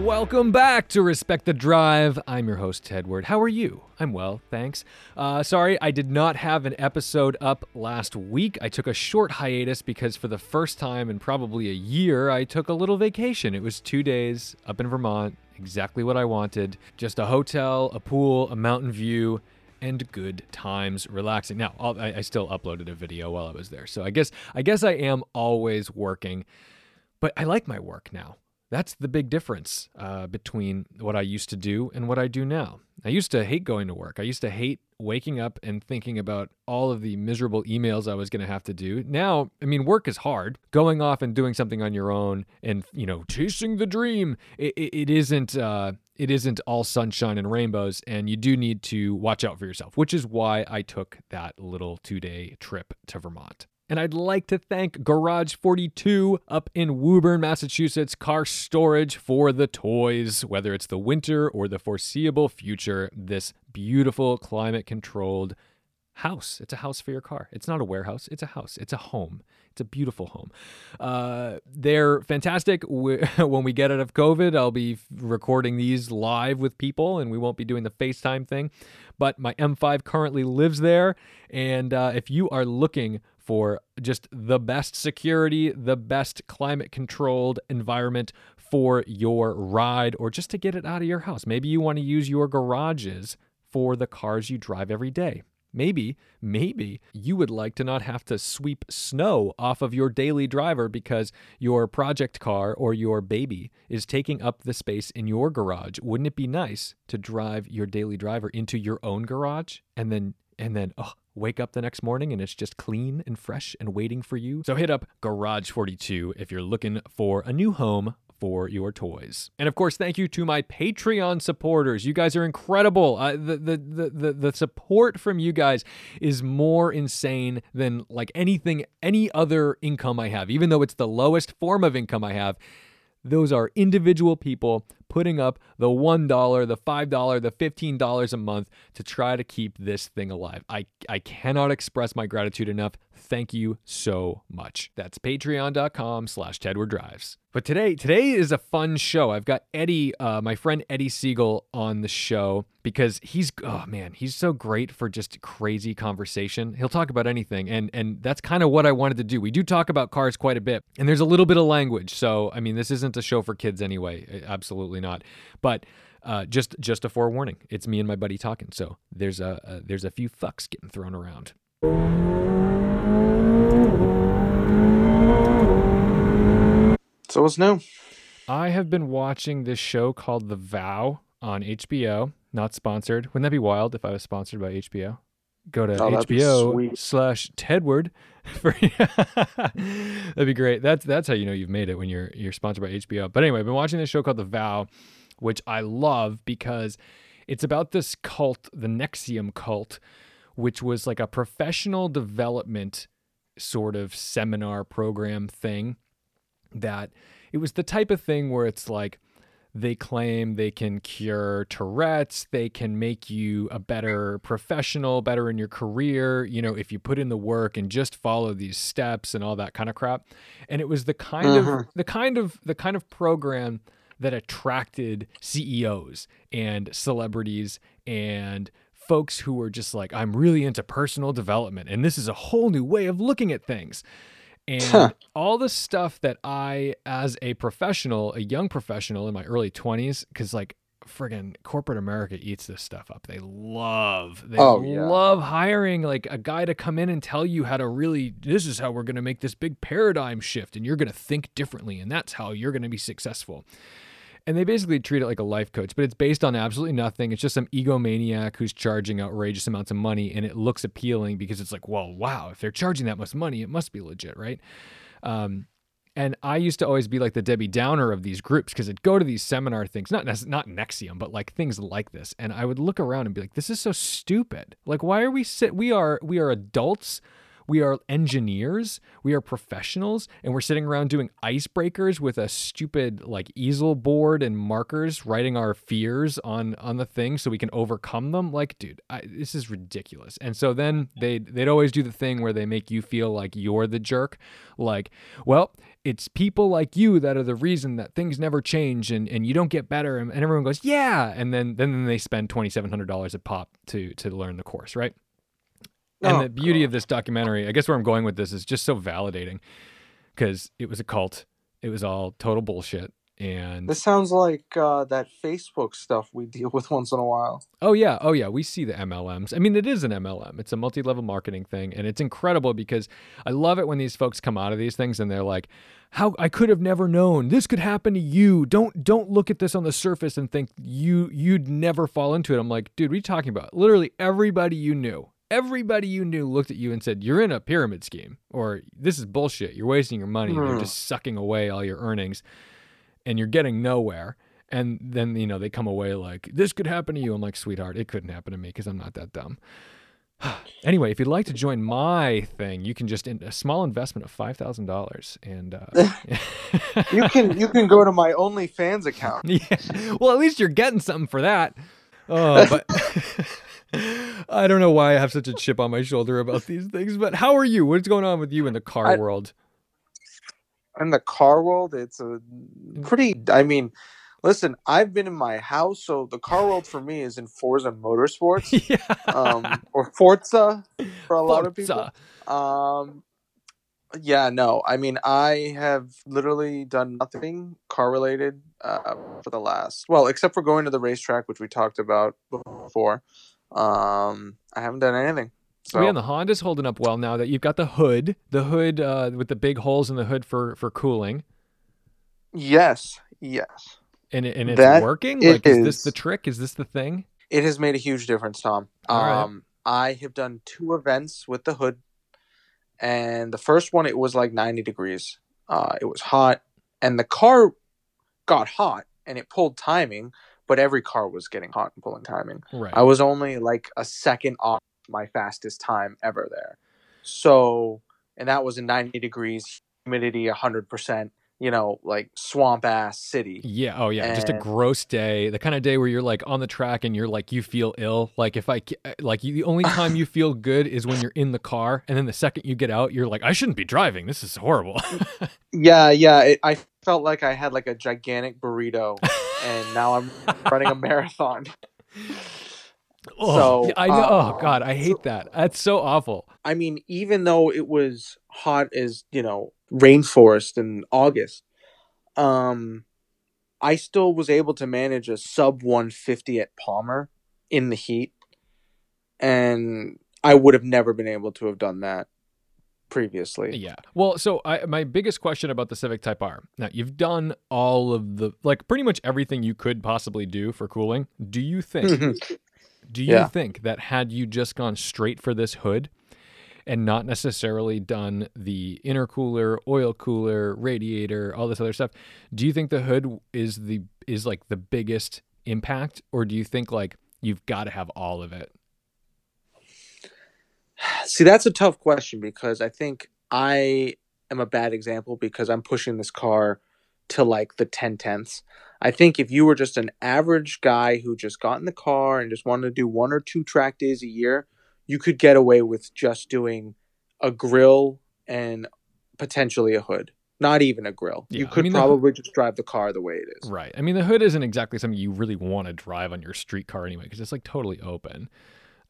Welcome back to Respect the Drive. I'm your host, Ted Ward. How are you? I'm well, thanks. Uh, sorry, I did not have an episode up last week. I took a short hiatus because for the first time in probably a year, I took a little vacation. It was two days up in Vermont, exactly what I wanted. Just a hotel, a pool, a mountain view, and good times relaxing. Now, I, I still uploaded a video while I was there, so I guess I guess I am always working, but I like my work now. That's the big difference uh, between what I used to do and what I do now. I used to hate going to work. I used to hate waking up and thinking about all of the miserable emails I was going to have to do. Now, I mean, work is hard. Going off and doing something on your own and you know chasing the dream, it, it, it isn't. Uh, it isn't all sunshine and rainbows, and you do need to watch out for yourself, which is why I took that little two day trip to Vermont. And I'd like to thank Garage 42 up in Woburn, Massachusetts, car storage for the toys, whether it's the winter or the foreseeable future. This beautiful climate controlled house. It's a house for your car. It's not a warehouse, it's a house, it's a home. It's a beautiful home. Uh, they're fantastic. when we get out of COVID, I'll be recording these live with people and we won't be doing the FaceTime thing. But my M5 currently lives there. And uh, if you are looking for just the best security, the best climate controlled environment for your ride, or just to get it out of your house. Maybe you want to use your garages for the cars you drive every day. Maybe, maybe you would like to not have to sweep snow off of your daily driver because your project car or your baby is taking up the space in your garage. Wouldn't it be nice to drive your daily driver into your own garage and then and then oh, wake up the next morning and it's just clean and fresh and waiting for you? So hit up Garage 42 if you're looking for a new home for your toys. And of course, thank you to my Patreon supporters. You guys are incredible. Uh, the, the, the, the, the support from you guys is more insane than like anything, any other income I have, even though it's the lowest form of income I have. Those are individual people putting up the $1, the $5, the $15 a month to try to keep this thing alive. I, I cannot express my gratitude enough. Thank you so much. That's patreon.com slash Tedward Drives. But today, today is a fun show. I've got Eddie, uh, my friend Eddie Siegel, on the show because he's oh man, he's so great for just crazy conversation. He'll talk about anything, and and that's kind of what I wanted to do. We do talk about cars quite a bit, and there's a little bit of language. So I mean, this isn't a show for kids anyway. Absolutely not. But uh, just just a forewarning. It's me and my buddy talking. So there's a, a there's a few fucks getting thrown around. So what's new? I have been watching this show called The Vow on HBO. Not sponsored. Wouldn't that be wild if I was sponsored by HBO? Go to Oh, HBO slash Tedward. For that'd be great. That's that's how you know you've made it when you're you're sponsored by HBO. But anyway, I've been watching this show called The Vow, which I love because it's about this cult, the NXIVM cult, which was like a professional development sort of seminar program thing that it was the type of thing where it's like they claim they can cure Tourette's, they can make you a better professional, better in your career, you know, if you put in the work and just follow these steps and all that kind of crap. And it was the kind Mhm. of the kind of the kind of program that attracted CEOs and celebrities and folks who were just like I'm really into personal development and this is a whole new way of looking at things. And Huh. all the stuff that I, as a professional, a young professional in my early 20s, because like friggin' corporate America eats this stuff up. They love, they Oh, yeah. love hiring like a guy to come in and tell you how to really, this is how we're going to make this big paradigm shift and you're going to think differently. And that's how you're going to be successful. And they basically treat it like a life coach, but it's based on absolutely nothing. It's just some egomaniac who's charging outrageous amounts of money, and it looks appealing because it's like, well, wow, if they're charging that much money, it must be legit, right? Um, and I used to always be like the Debbie Downer of these groups because I'd go to these seminar things, not not NXIVM, but like things like this, and I would look around and be like, "This is so stupid! Like, why are we sit? We are we are adults We are engineers, we are professionals, and we're sitting around doing icebreakers with a stupid like easel board and markers writing our fears on on the thing so we can overcome them. Like, dude, I, this is ridiculous. And so then they they'd always do the thing where they make you feel like you're the jerk. Like, well, it's people like you that are the reason that things never change and, and you don't get better and, and everyone goes yeah and then then they spend $2700 a pop to to learn the course right and Oh, the beauty God. of this documentary i guess where i'm going with this is just so validating because it was a cult it was all total bullshit and This sounds like uh, that Facebook stuff we deal with once in a while. Oh yeah, oh yeah, we see the MLMs. I mean, it is an MLM. It's a multi-level marketing thing, and it's incredible because I love it when these folks come out of these things and they're like, "How I could have never known this could happen to you." Don't don't look at this on the surface and think you you'd never fall into it. I'm like, dude, what are you talking about? Literally everybody you knew, everybody you knew looked at you and said, "You're in a pyramid scheme," or "This is bullshit. You're wasting your money. They're Hmm. just sucking away all your earnings." and you're getting nowhere. And then, you know, they come away like, this could happen to you. I'm like, sweetheart, it couldn't happen to me because I'm not that dumb. anyway, if you'd like to join my thing, you can just, in, a small investment of $5,000. And, uh, You can you can go to my OnlyFans account. yeah. Well, at least you're getting something for that. Oh, but I don't know why I have such a chip on my shoulder about these things. But how are you? What's going on with you in the car I- world? In the car world, it's a pretty. I mean, listen, I've been in my house, so the car world for me is in Forza Motorsports, yeah. um, or Forza for a lot of people. Forza. Um, yeah, no. I mean, I have literally done nothing car related uh, for the last well, except for going to the racetrack, which we talked about before. Um, I haven't done anything. So Yeah, the Honda's holding up well now that you've got the hood, the hood uh, with the big holes in the hood for for cooling, yes, yes, and it, and it's That working. it Like, is this the trick? Is this the thing? it has made a huge difference, Tom. All right. Um, I have done two events with the hood, and the first one it was like ninety degrees. Uh, it was hot, and the car got hot, and it pulled timing. But every car was getting hot and pulling timing. Right. I was only like a second off my fastest time ever there. So, and that was in 90 degrees, humidity 100%, you know, like swamp ass city. yeah. Oh yeah. Just a gross day. The kind of day where you're like on the track and you're like you feel ill. Like if I uh, like you, the only time you feel good is when you're in the car, and then the second you get out, you're like, I shouldn't be driving. This is horrible. Yeah, yeah. It, I felt like I had like a gigantic burrito and now I'm running a marathon. oh, So, I know. uh, oh God, I hate that. That's so awful. I mean, even though it was hot as, you know, rainforest in August, um, I still was able to manage a sub 150 at Palmer in the heat. And I would have never been able to have done that previously. Yeah. Well, so I, my biggest question about the Civic Type R. Now, you've done all of the like pretty much everything you could possibly do for cooling. Do you think mm-hmm. do you Yeah. think that had you just gone straight for this hood and not necessarily done the intercooler, oil cooler, radiator, all this other stuff, do you think the hood is the is like the biggest impact or do you think like you've got to have all of it? See, that's a tough question because I think I am a bad example because I'm pushing this car to like the 10 tenths. I think if you were just an average guy who just got in the car and just wanted to do one or two track days a year, you could get away with just doing a grill and potentially a hood. Not even a grill. Yeah, you I could mean, the- probably just drive the car the way it is. Right. I mean, the hood isn't exactly something you really want to drive on your street car anyway, because it's like totally open.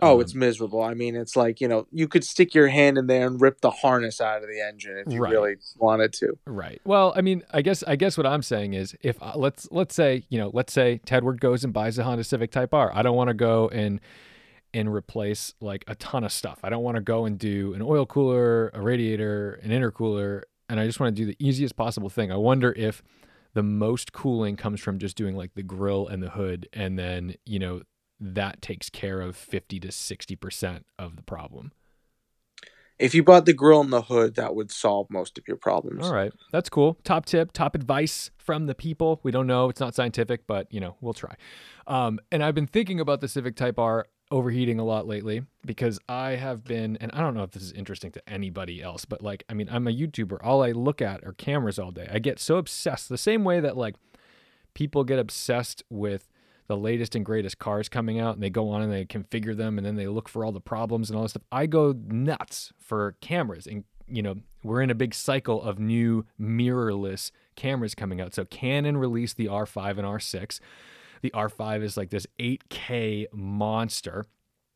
Oh, Um, it's miserable. I mean, it's like, you know, you could stick your hand in there and rip the harness out of the engine if you Right. really wanted to. right. Well, I mean, I guess I guess what I'm saying is, if uh, let's let's say you know, let's say Tedward goes and buys a Honda Civic Type R. I don't want to go and and replace like a ton of stuff. I don't want to go and do an oil cooler, a radiator, an intercooler, and I just want to do the easiest possible thing. I wonder if the most cooling comes from just doing like the grill and the hood, and then you know that takes care of fifty to sixty percent of the problem. If you bought the grill and the hood, that would solve most of your problems. All right. That's cool. Top tip, top advice from the people. We don't know. It's not scientific, but you know, we'll try. Um, and I've been thinking about the Civic Type R overheating a lot lately because I have been, and I don't know if this is interesting to anybody else, but like, I mean, I'm a YouTuber. All I look at are cameras all day. I get so obsessed the same way that like people get obsessed with the latest and greatest cars coming out and they go on and they configure them and then they look for all the problems and all this stuff. I go nuts for cameras and you know, we're in a big cycle of new mirrorless cameras coming out. So Canon released the R5 and R6. The R5 is like this 8K monster,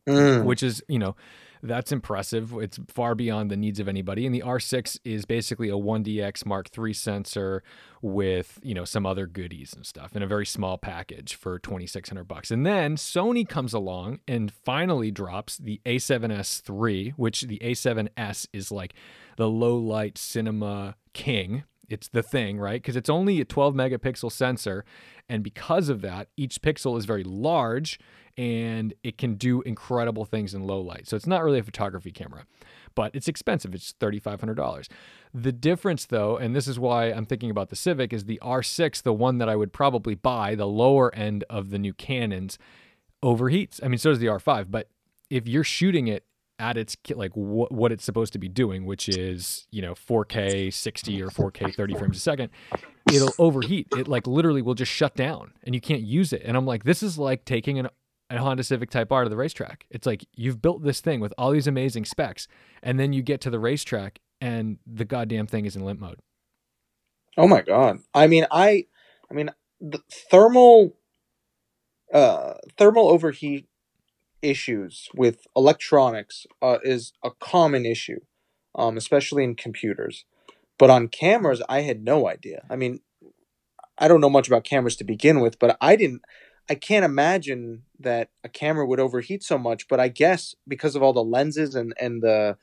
Mm. which is, you know, that's impressive. It's far beyond the needs of anybody. And the R6 is basically a 1DX Mark III sensor with, you know, some other goodies and stuff in a very small package for 2600 bucks. And then Sony comes along and finally drops the A7S III, which the A7S is like the low light cinema king. It's the thing, right? Because it's only a 12 megapixel sensor. And because of that, each pixel is very large and it can do incredible things in low light. So it's not really a photography camera, but it's expensive. It's $3,500. The difference, though, and this is why I'm thinking about the Civic, is the R6, the one that I would probably buy, the lower end of the new Canons, overheats. I mean, so does the R5, but if you're shooting it at its like what what it's supposed to be doing, which is you know 4K 60 or 4K 30 frames a second, it'll overheat. It like literally will just shut down, and you can't use it. And I'm like, this is like taking an a Honda Civic Type R to the racetrack. It's like you've built this thing with all these amazing specs, and then you get to the racetrack, and the goddamn thing is in limp mode. Oh my god. I mean, I, I mean, the thermal, uh, thermal overheat issues with electronics uh, is a common issue, um, especially in computers. But on cameras, I had no idea. I mean, I don't know much about cameras to begin with, but I didn't. I can't imagine that a camera would overheat so much. But I guess because of all the lenses and and the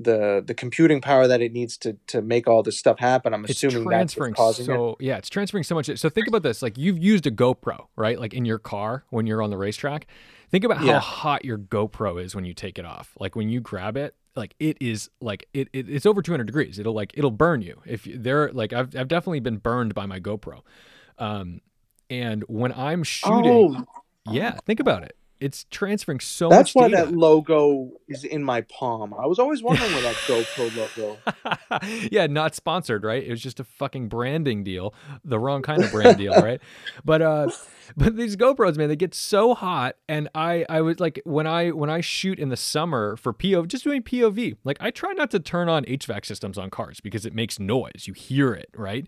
the the computing power that it needs to to make all this stuff happen, I'm It's assuming that's transferring what's causing it. so yeah, it's transferring so much. So think about this: like you've used a GoPro, right? Like in your car when you're on the racetrack. Think about how Yeah. hot your GoPro is when you take it off. Like when you grab it, like it is like it, it it's over 200 degrees. It'll like it'll burn you if there. Like I've I've definitely been burned by my GoPro. Um, and when I'm shooting, Oh, yeah, think about it. It's transferring so that's why much data. that logo is in my palm. I was always wondering where that GoPro logo. yeah, not sponsored, right? It was just a fucking branding deal, the wrong kind of brand deal, right? But uh, but these GoPros, man, they get so hot, and I I was like when I when I shoot in the summer for POV, just doing POV, like I try not to turn on HVAC systems on cars because it makes noise. You hear it, right?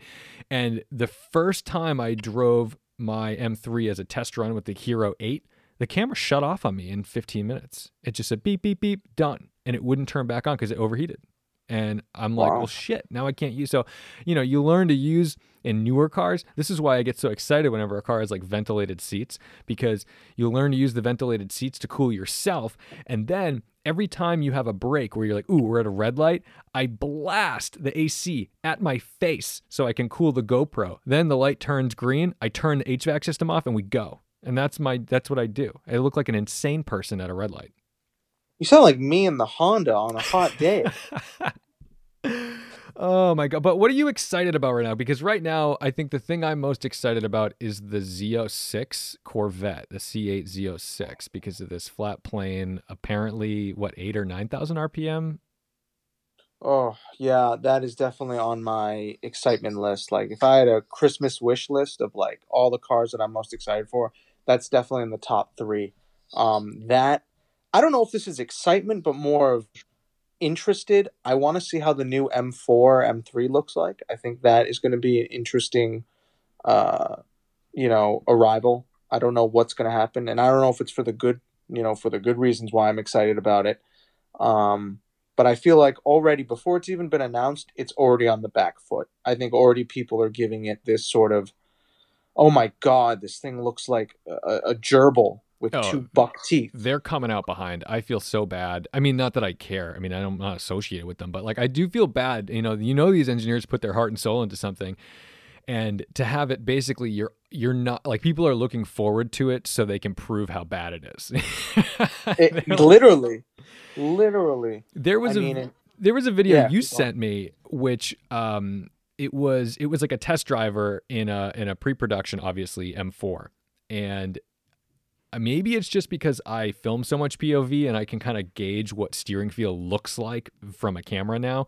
And the first time I drove my M3 as a test run with the Hero 8, the camera shut off on me in 15 minutes. It just said beep, beep, beep, done. And it wouldn't turn back on because it overheated. And I'm like, Wow. well, shit, now I can't use. So, you know, you learn to use in newer cars. This is why I get so excited whenever a car has like ventilated seats because you learn to use the ventilated seats to cool yourself. And then every time you have a break where you're like, ooh, we're at a red light, I blast the AC at my face so I can cool the GoPro. Then the light turns green. I turn the HVAC system off and we go. And that's my that's what I do. I look like an insane person at a red light. You sound like me and the Honda on a hot day. oh my god! But what are you excited about right now? Because right now, I think the thing I'm most excited about is the Z06 Corvette, the C8 Z06, because of this flat plane. Apparently, what eight or nine thousand RPM? Oh, yeah, that is definitely on my excitement list. Like, if I had a Christmas wish list of like all the cars that I'm most excited for, that's definitely in the top three. Um, that I don't know if this is excitement, but more of interested. I want to see how the new M4, M3 looks like. I think that is going to be an interesting, uh, you know, arrival. I don't know what's going to happen, and I don't know if it's for the good, you know, for the good reasons why I'm excited about it. Um, but I feel like already before it's even been announced, it's already on the back foot. I think already people are giving it this sort of, oh my god, this thing looks like a, a gerbil with Oh. two buck teeth. They're coming out behind. I feel so bad. I mean, not that I care. I mean, I'm not associated with them, but like I do feel bad. You know, you know these engineers put their heart and soul into something, and to have it basically you're you're not like people are looking forward to it so they can prove how bad it is. It, literally, literally. there was I a mean, it- there was a video Yeah, you sent me which um it was it was like a test driver in a in a pre-production obviously M4 and maybe it's just because I film so much POV and I can kind of gauge what steering feel looks like from a camera now.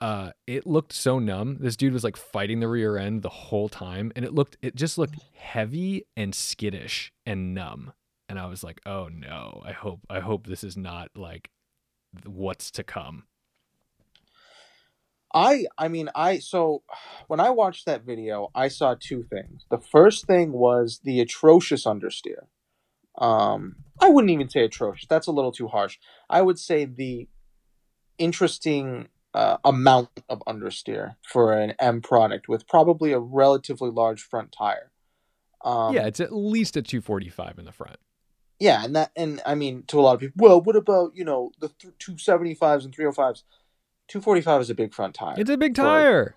Uh, it looked so numb. This dude was like fighting the rear end the whole time, and it looked it just looked heavy and skittish and numb. And I was like, oh no, I hope I hope this is not like what's to come. I I mean I so when I watched that video, I saw two things. The first thing was the atrocious understeer. Um, I wouldn't even say atrocious. That's a little too harsh. I would say the interesting uh, amount of understeer for an M product with probably a relatively large front tire. Um, yeah, it's at least a 245 in the front. Yeah, and that and I mean to a lot of people, well, what about you know the th- 275s and 305s? 245 is a big front tire. It's a big tire.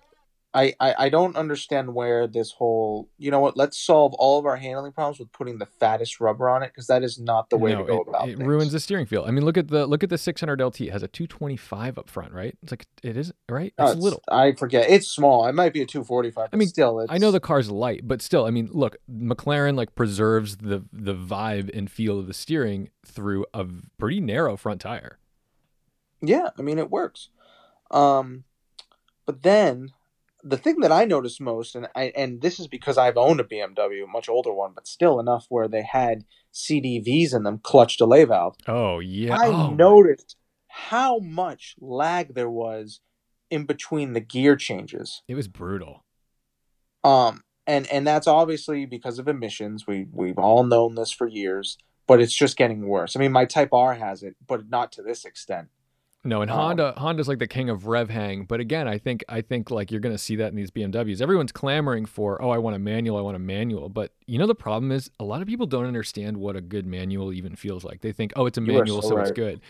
I, I, I don't understand where this whole you know what let's solve all of our handling problems with putting the fattest rubber on it because that is not the way no, to go it, about it things. ruins the steering feel. I mean look at the look at the 600 lt it has a 225 up front right? It's like it is right? It's, it's little. I forget. It's small. It might be a 245 i mean still i know the car's light but still i mean look mclaren like preserves the the vibe and feel of the steering through a pretty narrow front tire. Yeah i mean it works um but then the thing that I noticed most, and I, and this is because I've owned a BMW, a much older one, but still enough where they had CDVs in them, clutch delay valve. Oh yeah, I oh. noticed how much lag there was in between the gear changes. It was brutal. Um, and and that's obviously because of emissions. We we've all known this for years, but it's just getting worse. I mean, my Type R has it, but not to this extent. No, and um, Honda Honda's like the king of rev hang, but again, I think I think like you're going to see that in these BMWs. Everyone's clamoring for, "Oh, I want a manual, I want a manual." But you know the problem is a lot of people don't understand what a good manual even feels like. They think, "Oh, it's a manual, so, so right. it's good."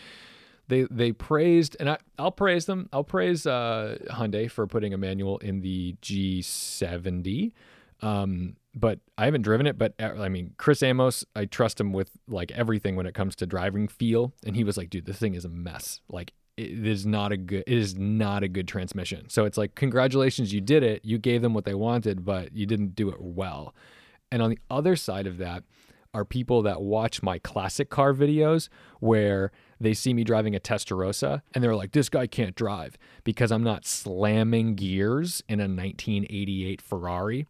They they praised and I I'll praise them. I'll praise uh Hyundai for putting a manual in the G70. Um but I haven't driven it. But uh, I mean, Chris Amos, I trust him with like everything when it comes to driving feel. And he was like, dude, this thing is a mess. Like it is not a good it is not a good transmission. So it's like congratulations you did it. You gave them what they wanted, but you didn't do it well. And on the other side of that are people that watch my classic car videos where they see me driving a Testarossa and they're like this guy can't drive because I'm not slamming gears in a 1988 Ferrari.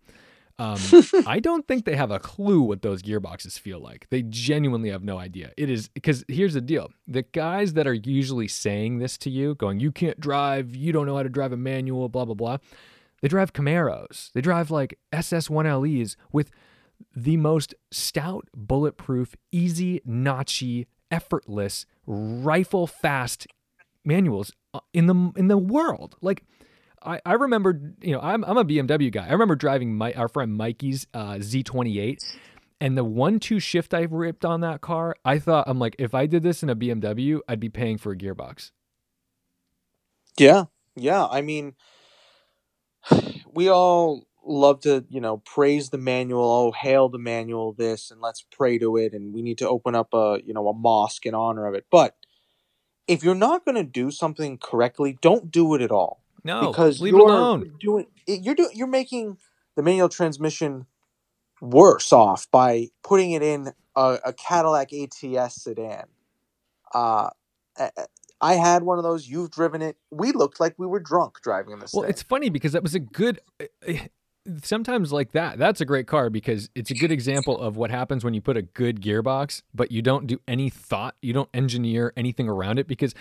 Um, I don't think they have a clue what those gearboxes feel like. They genuinely have no idea. It is because here's the deal: the guys that are usually saying this to you, going, "You can't drive. You don't know how to drive a manual." Blah blah blah. They drive Camaros. They drive like SS1LEs with the most stout, bulletproof, easy, notchy, effortless, rifle fast manuals uh, in the in the world. Like I, I remember, you know, I'm, I'm a BMW guy. I remember driving my, our friend Mikey's uh, Z28 and the one two shift I ripped on that car. I thought, I'm like, if I did this in a BMW, I'd be paying for a gearbox. Yeah. Yeah. I mean, we all love to, you know, praise the manual. Oh, hail the manual, this, and let's pray to it. And we need to open up a, you know, a mosque in honor of it. But if you're not going to do something correctly, don't do it at all. No, because leave it alone. Doing you're doing you're making the manual transmission worse off by putting it in a, a Cadillac ATS sedan. Uh, I had one of those. You've driven it. We looked like we were drunk driving this. Well, thing. it's funny because that was a good. Eh, eh, sometimes like that, that's a great car because it's a good example of what happens when you put a good gearbox, but you don't do any thought, you don't engineer anything around it because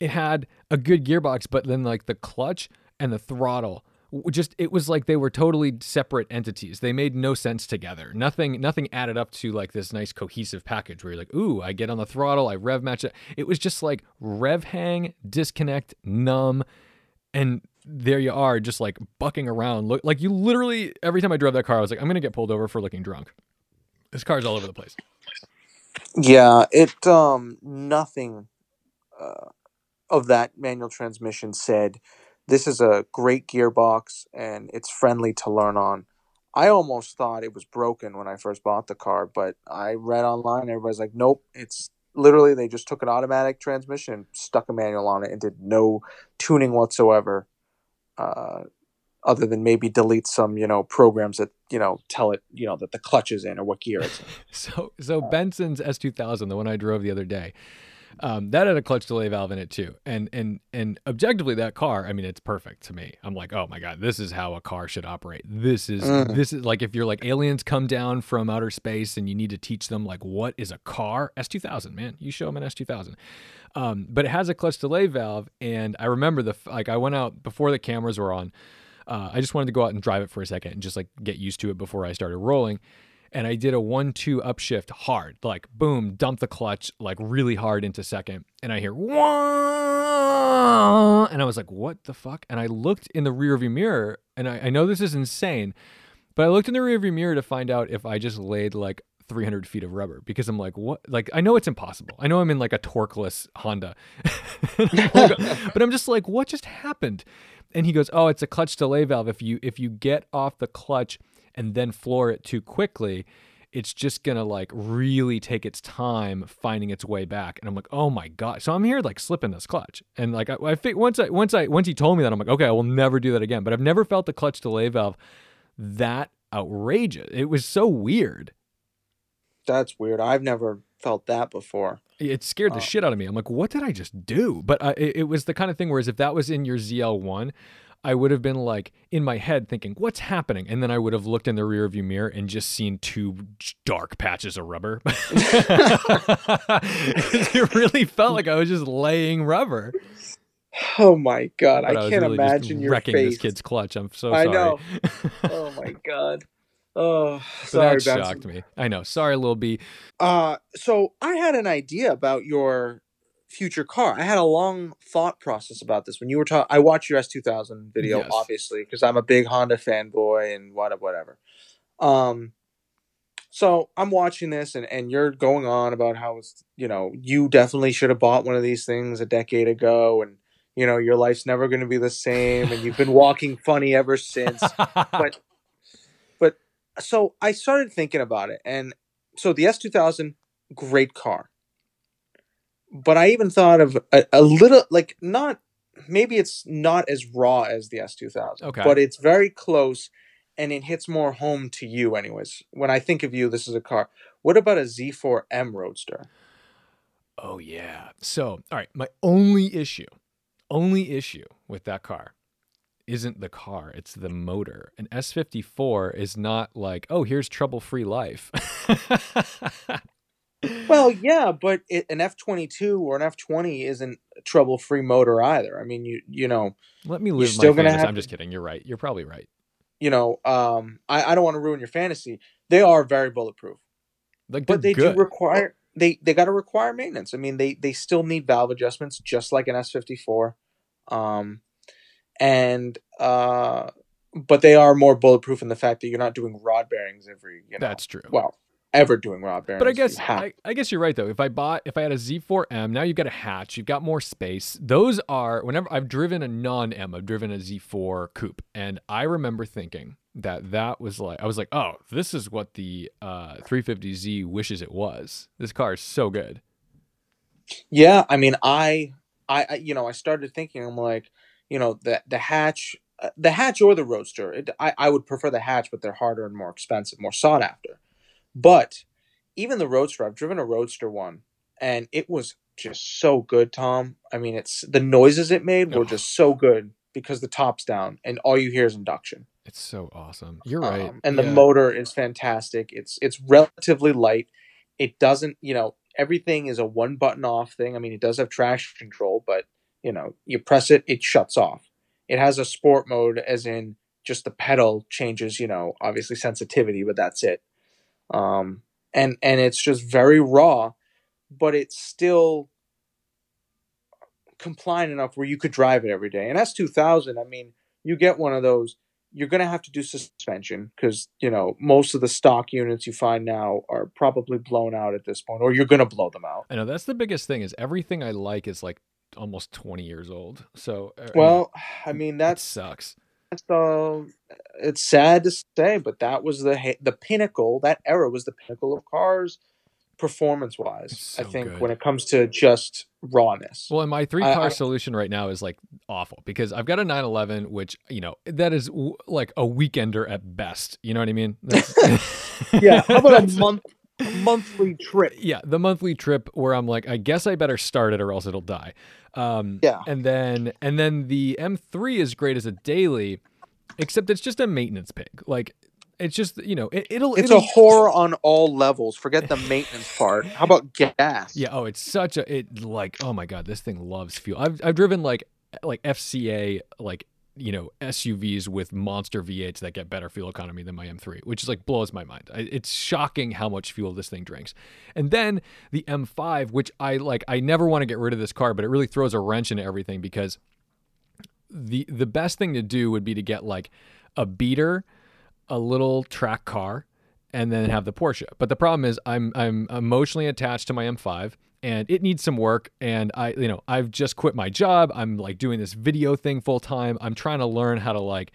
it had a good gearbox, but then like the clutch and the throttle just it was like they were totally separate entities. They made no sense together. Nothing nothing added up to like this nice cohesive package where you're like, "Ooh, I get on the throttle, I rev match it." It was just like rev hang, disconnect, numb, and there you are just like bucking around. Look like you literally every time I drove that car, I was like, "I'm going to get pulled over for looking drunk." This car's all over the place. Yeah, it um nothing uh of that manual transmission said, This is a great gearbox and it's friendly to learn on. I almost thought it was broken when I first bought the car, but I read online, everybody's like, Nope, it's literally they just took an automatic transmission, stuck a manual on it, and did no tuning whatsoever. Uh, other than maybe delete some, you know, programs that you know tell it, you know, that the clutch is in or what gear it's in. so so Benson's S2000, the one I drove the other day, um, that had a clutch delay valve in it too. And and and objectively, that car, I mean, it's perfect to me. I'm like, oh my god, this is how a car should operate. This is Mm. this is like if you're like aliens come down from outer space and you need to teach them like what is a car. S2000, man, you show them an S2000. Um, but it has a clutch delay valve, and I remember the like I went out before the cameras were on. Uh, I just wanted to go out and drive it for a second and just like get used to it before I started rolling and I did a one two upshift hard, like boom, dump the clutch like really hard into second, and I hear wah, and I was like, what the fuck? And I looked in the rearview mirror, and I, I know this is insane, but I looked in the rearview mirror to find out if I just laid like 300 feet of rubber because I'm like, what? Like, I know it's impossible. I know I'm in like a torqueless Honda, but I'm just like, what just happened? And he goes, oh, it's a clutch delay valve. If you if you get off the clutch and then floor it too quickly, it's just gonna like really take its time finding its way back. And I'm like, oh my god! So I'm here like slipping this clutch, and like I, I think once I once I once he told me that, I'm like, okay, I will never do that again. But I've never felt the clutch delay valve that outrageous. It was so weird. That's weird. I've never felt that before. It scared the Oh. shit out of me. I'm like, what did I just do? But uh, it, it was the kind of thing whereas if that was in your ZL1, I would have been like in my head thinking, what's happening? And then I would have looked in the rear view mirror and just seen two dark patches of rubber. it really felt like I was just laying rubber. Oh my god, But I was can't really imagine your wrecking face. this kid's clutch. I'm so I sorry. know. oh my god. Oh, So sorry, that Benson. shocked me. I know. Sorry, Lil B. Uh, so I had an idea about your future car. I had a long thought process about this when you were talking. I watched your S two thousand video, Yes. obviously, because I'm a big Honda fanboy and what whatever. Um, so I'm watching this, and and you're going on about how it's you know you definitely should have bought one of these things a decade ago, and you know your life's never going to be the same, and you've been walking funny ever since but but so I started thinking about it, and so the S two thousand, great car, but I even thought of a, a little like not maybe it's not as raw as the S two thousand, Okay. but it's very close, and it hits more home to you, anyways. When I think of you, this is a car. What about a Z4M Roadster? Oh yeah. So, all right, my only issue, only issue with that car isn't the car, it's the motor. An S54 is not like, "Oh, here's trouble-free life." Well, yeah, but it, an F twenty two or an F twenty isn't a trouble free motor either. I mean, you you know. let me live still my fantasy. have I'm just kidding. You're right. You're probably right. you know, um, I, I don't want to ruin your fantasy. They are very bulletproof, Like, but they good. do require they they got to require maintenance. I mean, they they still need valve adjustments, just like an S fifty four, um, and uh, but they are more bulletproof in the fact that you're not doing rod bearings every you know That's true. well ever doing rod bearings. But I guess I, I guess you're right though. If I bought if I had a Z4M, now you've got a hatch, you've got more space. Those are whenever I've driven a non-M, I've driven a Z4 coupe, and I remember thinking that that was like I was like, oh, this is what the uh, 350Z wishes it was. This car is so good. Yeah, I mean, I, I, I you know, I started thinking, I'm like, you know, the the hatch, uh, the hatch or the roadster. It, I I would prefer the hatch, but they're harder and more expensive, more sought after. But even the roadster, I've driven a roadster one, and it was just so good, Tom. I mean, it's the noises it made were Ugh. just so good because the top's down and all you hear is induction. It's so awesome. You're right. Um, and the Yeah. motor is fantastic. It's it's relatively light. It doesn't, you know, everything is a one button off thing. I mean, it does have traction control, but you know, you press it, it shuts off. It has a sport mode, as in just the pedal changes. You know, obviously sensitivity, but that's it. Um, and and it's just very raw, but it's still compliant enough where you could drive it every day. And S two thousand, I mean, you get one of those you're going to have to do suspension because you know most of the stock units you find now are probably blown out at this point or you're going to blow them out I know that's the biggest thing is everything I like is like almost 20 years old. So mean, well i mean that sucks. That's uh, it's sad to say but that was the the pinnacle that era was the pinnacle of cars performance wise. So I think good. when it comes to just rawness. Well, and my three car I- solution right now is like awful because I've got a 911, which, you know, that is w- like a weekender at best. You know what I mean? Yeah, how about a month a monthly trip? yeah, the monthly trip where I'm like, I guess I better start it or else it'll die. Um, Yeah. and then and then the M3 is great as a daily, except it's just a maintenance pig. Like it's just you know it, it'll It's it'll, a horror on all levels. Forget the maintenance part. How about gas? Yeah. Oh, it's such a it like oh my god, this thing loves fuel. I've I've driven like like FCA like you know SUVs with monster V8s that get better fuel economy than my M3, which is like blows my mind. It's shocking how much fuel this thing drinks. And then the M5, which I like, I never want to get rid of this car, but it really throws a wrench into everything because the the best thing to do would be to get like a beater, a little track car, and then have the Porsche. But the problem is I'm I'm emotionally attached to my M5 and it needs some work and I you know, I've just quit my job. I'm like doing this video thing full time. I'm trying to learn how to like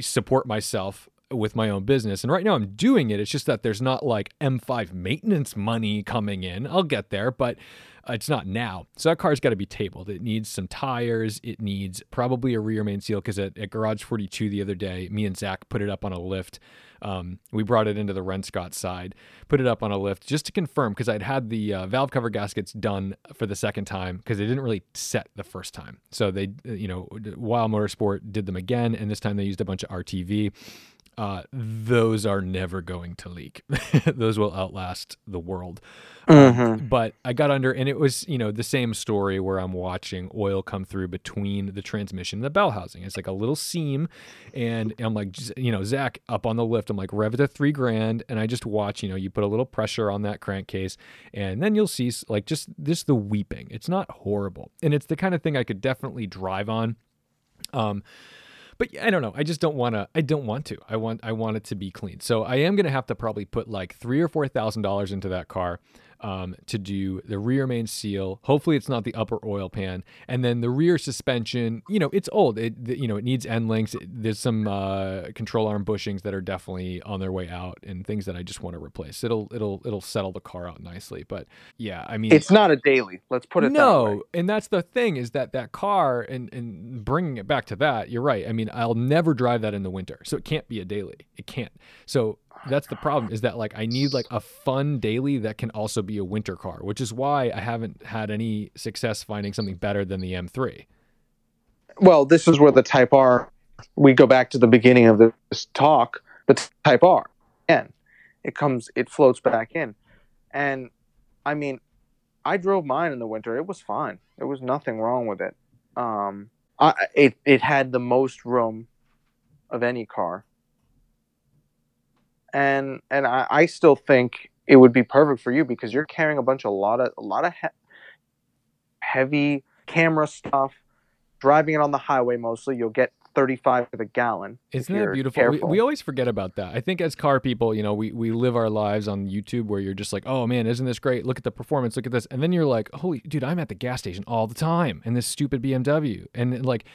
support myself with my own business. And right now I'm doing it. It's just that there's not like M5 maintenance money coming in. I'll get there, but it's not now. So that car's got to be tabled. It needs some tires. It needs probably a rear main seal because at, at Garage 42 the other day, me and Zach put it up on a lift. Um, we brought it into the Renscott side, put it up on a lift just to confirm because I'd had the uh, valve cover gaskets done for the second time because they didn't really set the first time. So they, you know, Wild Motorsport did them again, and this time they used a bunch of RTV. Uh, those are never going to leak. those will outlast the world. Mhm. But I got under, and it was, you know, the same story where I'm watching oil come through between the transmission and the bell housing. It's like a little seam, and I'm like, you know, Zach up on the lift. I'm like, rev it to three grand, and I just watch. You know, you put a little pressure on that crankcase, and then you'll see, like, just this the weeping. It's not horrible, and it's the kind of thing I could definitely drive on. Um, but I don't know. I just don't want to. I don't want to. I want. I want it to be clean. So I am gonna have to probably put like three or four thousand dollars into that car um, to do the rear main seal. Hopefully, it's not the upper oil pan, and then the rear suspension. You know, it's old. It you know it needs end links. There's some uh, control arm bushings that are definitely on their way out, and things that I just want to replace. It'll it'll it'll settle the car out nicely. But yeah, I mean, It's not a daily. Let's put it no, that way. and that's the thing is that that car and and bringing it back to that, you're right. I mean, I'll never drive that in the winter, so it can't be a daily. It can't. So that's the problem is that like I need like a fun daily that can also be a winter car, which is why I haven't had any success finding something better than the M3. Well, this is where the Type R. We go back to the beginning of this talk. The Type R, and it comes, it floats back in, and I mean, I drove mine in the winter. It was fine. There was nothing wrong with it. Um, I, it it had the most room of any car, and and I, I still think it would be perfect for you because you're carrying a bunch of a lot of a lot of he- heavy camera stuff, driving it on the highway mostly. You'll get 35 to the gallon. Isn't that beautiful? We, we always forget about that. I think as car people, you know, we, we live our lives on YouTube where you're just like, oh man, isn't this great? Look at the performance, look at this. And then you're like, holy dude, I'm at the gas station all the time in this stupid BMW. And like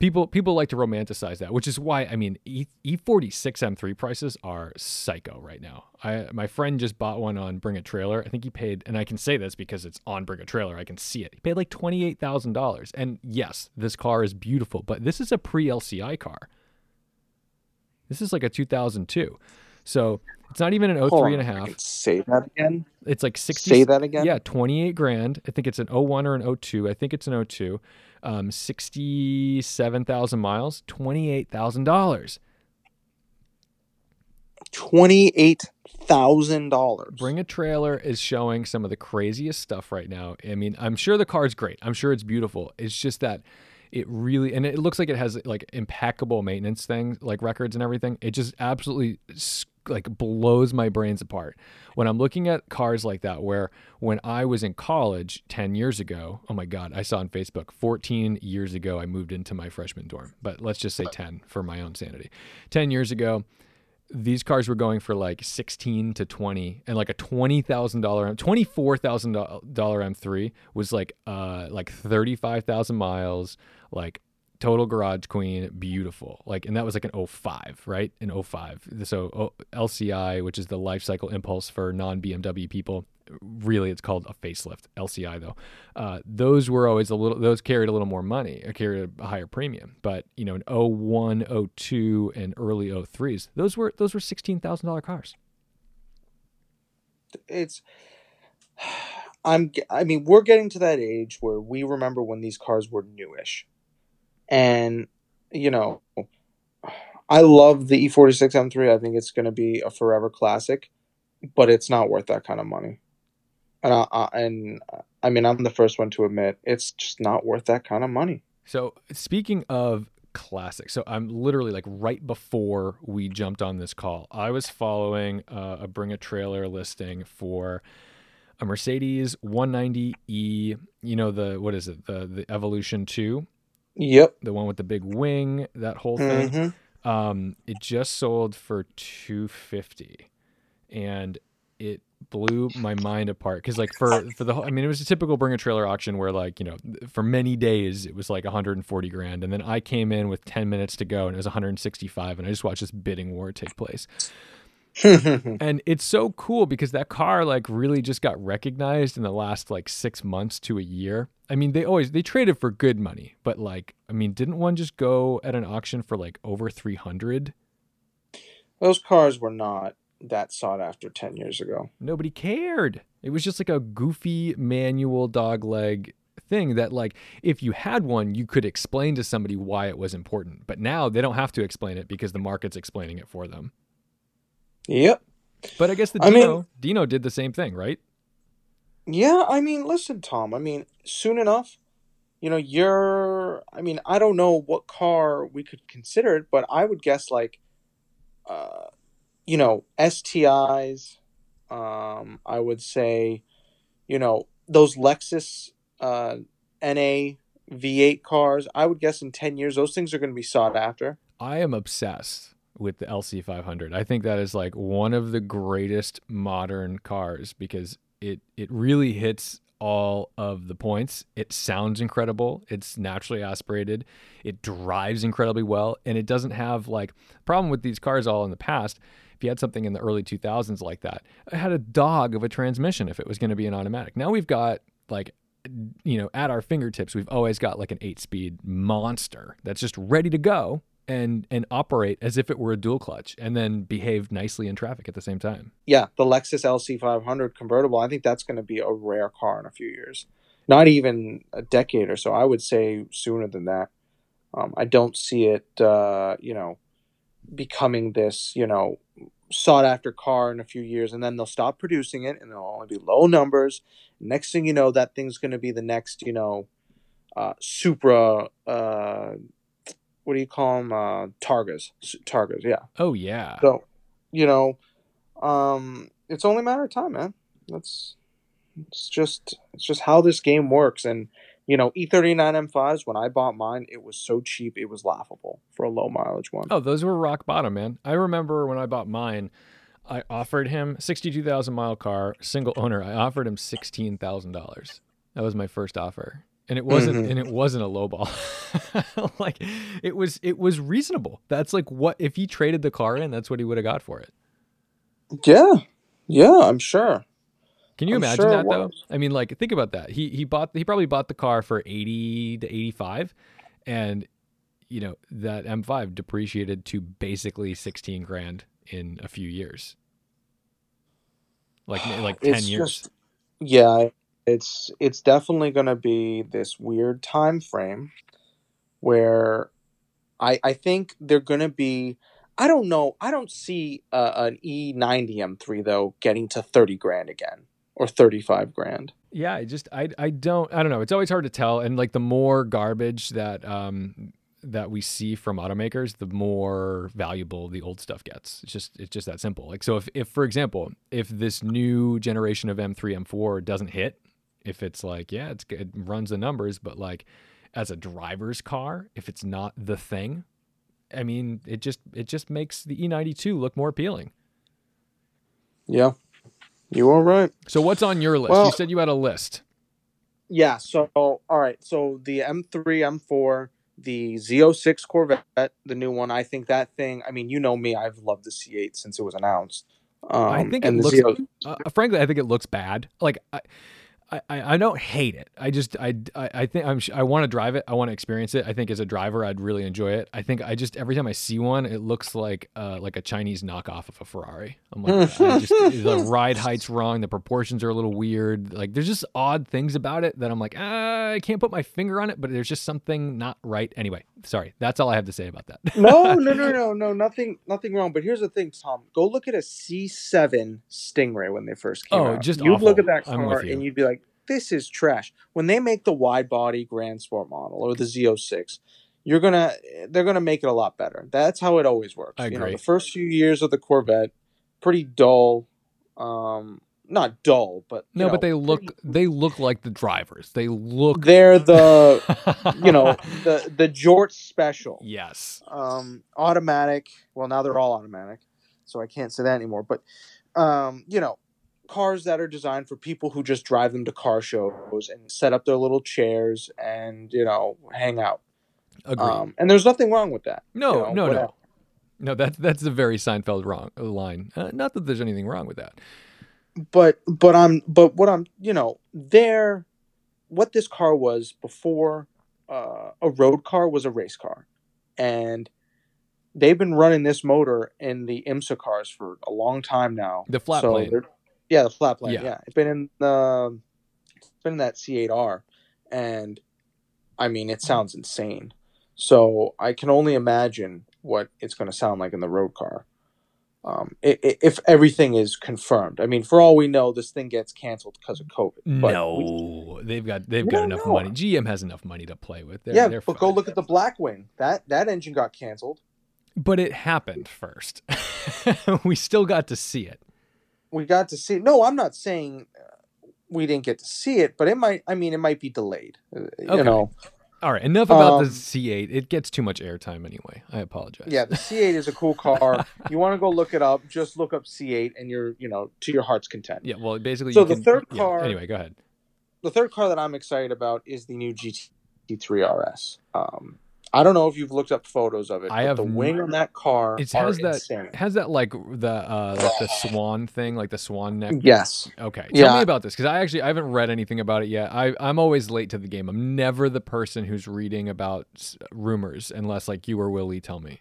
people people like to romanticize that, which is why I mean E E46 M3 prices are psycho right now. I my friend just bought one on Bring a Trailer. I think he paid and I can say this because it's on Bring a Trailer. I can see it. He paid like $28,000. And yes, this car is beautiful, but this is a pre-LCI car. This is like a 2002. So it's not even an Hold 03 and a a half. Say that again. It's like 60. Say that again. Yeah, 28 grand. I think it's an 01 or an 02. I think it's an 02. Um, 67,000 miles, $28,000. Twenty-eight thousand dollars. Bring a Trailer is showing some of the craziest stuff right now. I mean, I'm sure the car's great. I'm sure it's beautiful. It's just that it really and it looks like it has like impeccable maintenance things, like records and everything. It just absolutely like blows my brains apart when I'm looking at cars like that. Where when I was in college 10 years ago, oh my god, I saw on Facebook 14 years ago I moved into my freshman dorm, but let's just say 10 for my own sanity. 10 years ago, these cars were going for like 16 to 20 and like a $20,000 $24,000 M3 was like uh like 35,000 miles like total garage queen beautiful like and that was like an 05 right an 05 so oh, LCI which is the life cycle impulse for non BMW people really it's called a facelift LCI though. Uh, those were always a little those carried a little more money, or carried a higher premium. But you know, in 01, 02 and early 03s, those were those were sixteen thousand dollar cars. It's I'm I mean, we're getting to that age where we remember when these cars were newish. And you know, I love the E46 M3. I think it's going to be a forever classic, but it's not worth that kind of money. And I, I, and I mean, I'm the first one to admit it's just not worth that kind of money. So, speaking of classic, so I'm literally like right before we jumped on this call, I was following uh, a Bring a Trailer listing for a Mercedes 190E. You know the what is it? The the Evolution 2. Yep. The one with the big wing, that whole thing. Mm-hmm. Um, it just sold for 250 and it blew my mind apart because like for for the whole, I mean it was a typical bring a trailer auction where like you know for many days it was like 140 grand and then I came in with 10 minutes to go and it was 165 and I just watched this bidding war take place and it's so cool because that car like really just got recognized in the last like six months to a year. I mean they always they traded for good money but like i mean didn't one just go at an auction for like over 300 Those cars were not that sought after 10 years ago. nobody cared. It was just like a goofy manual dog leg thing that like if you had one you could explain to somebody why it was important. But now they don't have to explain it because the market's explaining it for them Yep. but i guess the I mean- dino dino did the same thing right Yeah, I mean, listen, Tom. I mean, soon enough, you know, you're. I mean, I don't know what car we could consider it, but I would guess like, uh, you know, STIs. Um, I would say, you know, those Lexus uh, NA V8 cars. I would guess in ten years, those things are going to be sought after. I am obsessed with the LC500. I think that is like one of the greatest modern cars because it it really hits all of the points. It sounds incredible. It's naturally aspirated. It drives incredibly well and it doesn't have like problem with these cars all in the past. If you had something in the early 2000s like that, it had a dog of a transmission if it was going to be an automatic. Now we've got like you know, at our fingertips, we've always got like an eight speed monster that's just ready to go and and operate as if it were a dual clutch and then behave nicely in traffic at the same time. yeah, the Lexus LC500 convertible, I think that's going to be a rare car in a few years. Not even a decade or so. I would say sooner than that. Um, I don't see it, uh, you know, becoming this, you know, sought after car in a few years, and then they'll stop producing it, and there'll only be low numbers. Next thing you know, that thing's going to be the next, you know, uh, Supra. Uh, what do you call them? Uh, Targas. Targas, yeah. Oh yeah. So, you know, um, it's only a matter of time, man. That's it's just it's just how this game works. And you know, E E39 M5s. When I bought mine, it was so cheap, it was laughable for a low mileage one. Oh, those were rock bottom, man. I remember when I bought mine, I offered him 62,000 mile car, single owner. I offered him $16,000. That was my first offer. And it wasn't Mhm. and it wasn't a low ball. like it was it was reasonable. That's like what if he traded the car in, that's what he would have got for it. Yeah, yeah, I'm sure. Can you I'm imagine sure that though? I mean, like think about that. He he bought he probably bought the car for eighty to eighty five, and you know that M five depreciated to basically sixteen grand in a few years, like like ten It's years. just- yeah, it's it's definitely going to be this weird time frame where I I think they're going to be. I don't know. I don't see uh, an E90 M3 though getting to thirty grand again or thirty five grand. Yeah, I just I I don't I don't know. It's always hard to tell, and like the more garbage that um that we see from automakers, the more valuable the old stuff gets. It's just it's just that simple. Like so, if if for example, if this new generation of M3 M4 doesn't hit, if it's like yeah, it's it runs the numbers, but like as a driver's car, if it's not the thing, I mean, it just it just makes the E92 look more appealing. Yeah, you are right. So what's on your list? you said you had a list. Yeah. So all right. So the M3, M4, the Z06 Corvette, the new one. I think that thing. I mean, you know me. I've loved the C8 since it was announced. Um, I think it and the looks. Zeo- Uh, frankly, I think it looks bad. Like I, I, I don't hate it. I just I, I, I think I'm I want to drive it. I want to experience it. I think as a driver, I'd really enjoy it. I think I just every time I see one, it looks like uh like a Chinese knockoff of a Ferrari. I'm like, just, the ride height's wrong. The proportions are a little weird. Like there's just odd things about it that I'm like, ah, I can't put my finger on it, but there's just something not right. Anyway, sorry. That's all I have to say about that. no, no, no, no, no, nothing, nothing wrong. But here's the thing, Tom. Go look at a C7 Stingray when they first came Oh, out. just you'd look at that car and you'd be like, "This is trash." When they make the wide body Grand Sport model or the Z06, you're gonna, they're gonna make it a lot better. That's how it always works. I You know, agree. the first few years of the Corvette, pretty dull. Um, not dull, but no, know, but they look pretty- they look like the drivers. They look. They're the, you know, the the Jort Special. yes. um, automatic. Well, now they're all automatic, so I can't say that anymore. But um, you know, cars that are designed for people who just drive them to car shows and set up their little chairs and you know hang out. Agreed. Um, and there's nothing wrong with that. no, you know, no, whatever. no, no. That's that's a very Seinfeld wrong uh, line. Uh, not that there's anything wrong with that. But but I'm but what I'm you know there, what this car was before uh, a road car was a race car, and they've been running this motor in the IMSA cars for a long time now. The flat So plane. Yeah, the flat plane. Yeah. Yeah. it's been in the it's been in that C8R, and I mean it sounds insane. So I can only imagine what it's going to sound like in the road car. Um, i- i- if everything is confirmed, I mean, for all we know, this thing gets canceled because of COVID. But we- no, they've got they've got enough know. money. GM has enough money to play with. They're, yeah, they're but go look at the Blackwing. That that engine got canceled. But it happened first. we still got to see it. We got to see. No, I'm not saying uh, we didn't get to see it, but it might. I mean, it might be delayed. uh, Okay. You know. All right, enough about the Um, C8. It gets too much airtime anyway. I apologize. Yeah, the C8 is a cool car. you want to go look it up? Just look up C8, and you're you know to your heart's content. Yeah. Well, basically, So you the can- third yeah, car- Anyway, go ahead. The third car that I'm excited about is the new GT3 RS. Um, I don't know if you've looked up photos of it. I but have the wing on that car It has that- insane. Has that like the uh like the swan thing, like the swan neck. Yes. Okay, tell Yeah. me about this because I actually I haven't read anything about it yet. I I'm always late to the game. I'm never the person who's reading about rumors unless like you or Willie tell me.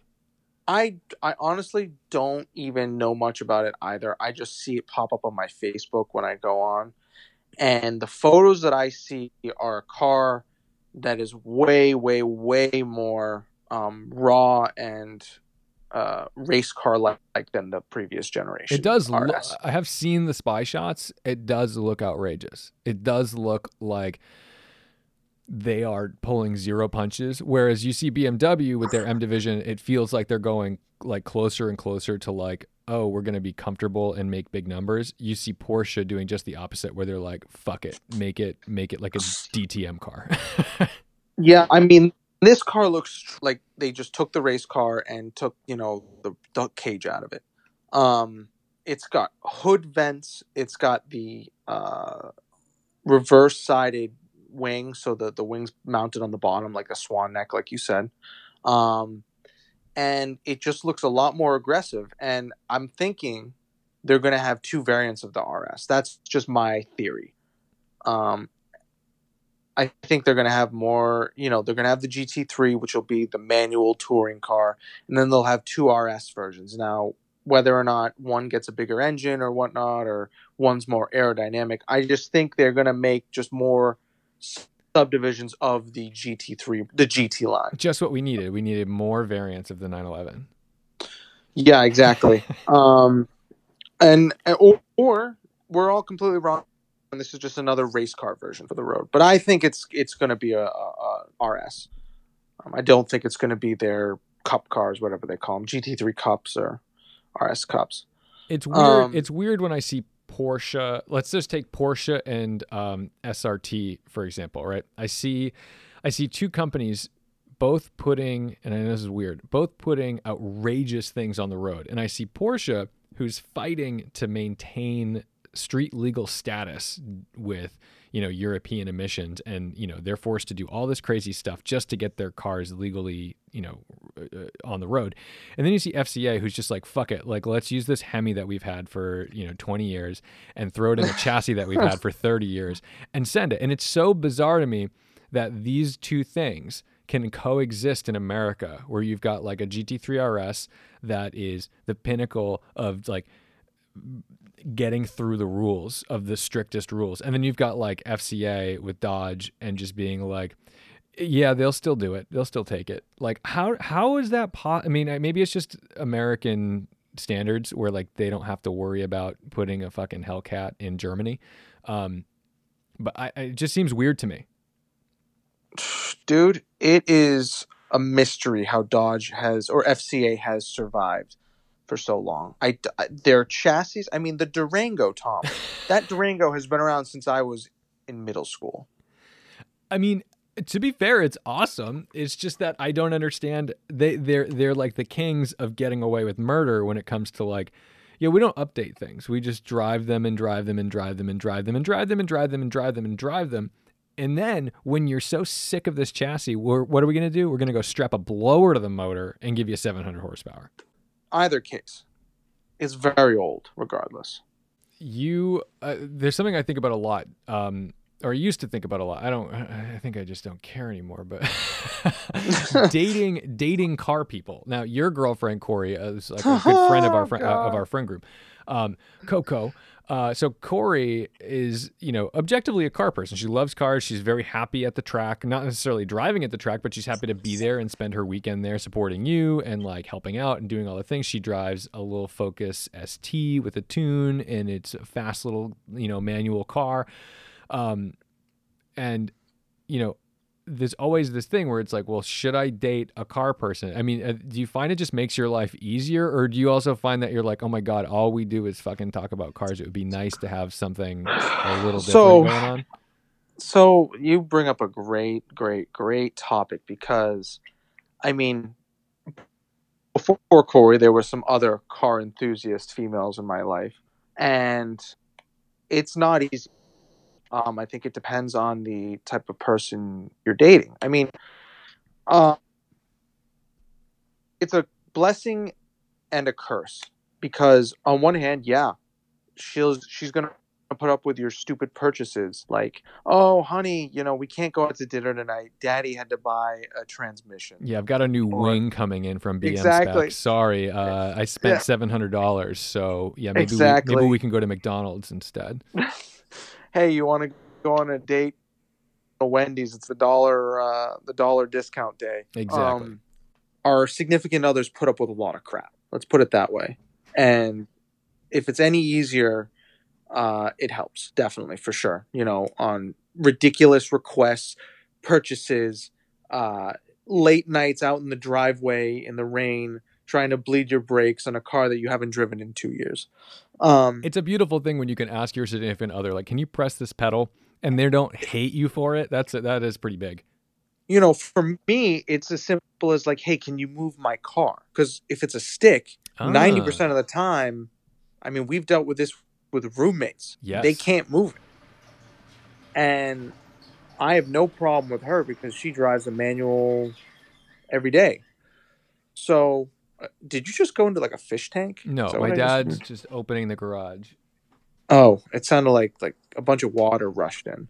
I I honestly don't even know much about it either. I just see it pop up on my Facebook when I go on, and the photos that I see are a car that is way, way, way more um, raw and uh, race car like than the previous generation. It does. Look, I have seen the spy shots. It does look outrageous. It does look like they are pulling zero punches. Whereas you see BMW with their M division, it feels like they're going like closer and closer to like, oh, we're gonna be comfortable and make big numbers. You see Porsche doing just the opposite, where they're like, fuck it, make it, make it like a DTM car. Yeah, I mean, this car looks tr- like they just took the race car and took you know the, the cage out of it. Um, it's got hood vents. It's got the uh, reverse sided wing, so the the wings mounted on the bottom like a swan neck, like you said. Um, and it just looks a lot more aggressive. And I'm thinking they're going to have two variants of the RS. That's just my theory. Um, I think they're going to have more, you know, they're going to have the GT3, which will be the manual touring car, and then they'll have two RS versions. Now, whether or not one gets a bigger engine or whatnot, or one's more aerodynamic, I just think they're going to make just more subdivisions of the GT3, the GT line. just what we needed. We needed more variants of the 911. Yeah, exactly. um, and or, or we're all completely wrong, and this is just another race car version for the road. But I think it's it's going to be a, a, a RS. Um, I don't think it's going to be their cup cars, whatever they call them, GT3 cups or RS cups. It's weird. Um, it's weird when I see Porsche. Let's just take Porsche and um, SRT for example, right? I see, I see two companies both putting, and I know this is weird, both putting outrageous things on the road, and I see Porsche who's fighting to maintain street legal status with you know European emissions, and you know they're forced to do all this crazy stuff just to get their cars legally, you know, uh, on the road. And then you see FCA, who's just like, "Fuck it, like let's use this Hemi that we've had for you know 20 years and throw it in a chassis that we've had for 30 years and send it." And it's so bizarre to me that these two things can coexist in America, where you've got like a GT3 RS that is the pinnacle of like getting through the rules of the strictest rules. And then you've got like FCA with Dodge and just being like, yeah, they'll still do it. They'll still take it. Like how how is that po- I mean, maybe it's just American standards where like they don't have to worry about putting a fucking Hellcat in Germany. Um, but I, it just seems weird to me. Dude, it is a mystery how Dodge has or FCA has survived for so long. I their chassis. I mean, the Durango, Tom. that Durango has been around since I was in middle school. I mean, to be fair, it's awesome. It's just that I don't understand. They they're they're like the kings of getting away with murder when it comes to like. Yeah, we don't update things. We just drive them and drive them and drive them and drive them and drive them and drive them and drive them and drive them. And then when you're so sick of this chassis, what are we going to do? We're going to go strap a blower to the motor and give you 700 horsepower either case is very old, regardless. You, uh, there's something I think about a lot, um, or used to think about a lot. I don't. I think I just don't care anymore. But dating, dating car people. Now, your girlfriend Corey is like a good friend of our friend uh, of our friend group, um, Coco. Uh, so Corey is, you know, objectively a car person. She loves cars. She's very happy at the track, not necessarily driving at the track, but she's happy to be there and spend her weekend there supporting you and like helping out and doing all the things. She drives a little Focus ST with a tune and it's a fast little, you know, manual car. Um, and, you know, there's always this thing where it's like, well, should I date a car person? I mean, uh, do you find it just makes your life easier, or do you also find that you're like, oh my god, all we do is fucking talk about cars? It would be nice to have something a little different so, going on. So you bring up a great, great, great topic because, I mean, before Corey, there were some other car enthusiast females in my life, and it's not easy um, I think it depends on the type of person you're dating. I mean, uh, it's a blessing and a curse because on one hand, yeah, she's she's gonna put up with your stupid purchases like oh honey you know we can't go out to dinner tonight daddy had to buy a transmission yeah i've got a new or, wing coming in from bm exactly. sorry uh, i spent yeah. $700 so yeah maybe, exactly. we, maybe we can go to mcdonald's instead hey, you want to go on a date? A Wendy's. It's the dollar uh, the dollar discount day. Exactly. Um, our significant others put up with a lot of crap. Let's put it that way. And if it's any easier, uh, it helps definitely for sure. You know, on ridiculous requests, purchases, uh, late nights out in the driveway in the rain, trying to bleed your brakes on a car that you haven't driven in two years. Um, it's a beautiful thing when you can ask your significant other, like, "Can you press this pedal?" and they don't hate you for it. That's that is pretty big. You know, for me, it's as simple as like, "Hey, can you move my car?" Because if it's a stick, ah. ninety ah. percent of the time, I mean, we've dealt with this with roommates. Yes. they can't move it, and I have no problem with her because she drives a manual every day. So did you just go into like a fish tank? No, my dad's just... just opening the garage. Oh, it sounded like like a bunch of water rushed in.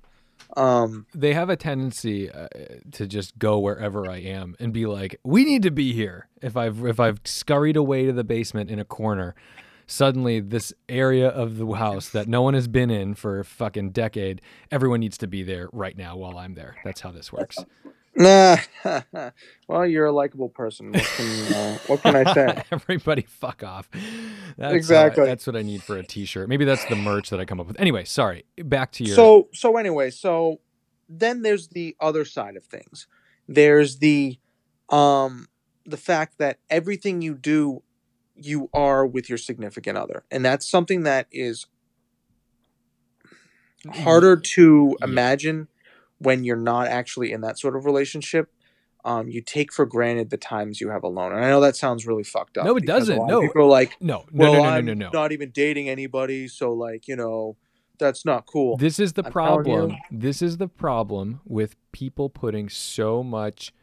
Um, they have a tendency uh, to just go wherever I am and be like, "We need to be here." If I've if I've scurried away to the basement in a corner, suddenly this area of the house that no one has been in for a fucking decade, everyone needs to be there right now while I'm there. That's how this works. Nah. well, you're a likable person. What can, uh, what can I say? Everybody, fuck off. That's exactly. I, that's what I need for a T-shirt. Maybe that's the merch that I come up with. Anyway, sorry. Back to your. So so anyway, so then there's the other side of things. There's the um the fact that everything you do, you are with your significant other, and that's something that is harder to yeah. imagine when you're not actually in that sort of relationship, um, you take for granted the times you have alone. And I know that sounds really fucked up. No, it doesn't. No, people are like, no, well, no, no, I'm no, no, not even dating anybody, so like, you know, that's not cool. This is the I'm problem. This is the problem with people putting so much.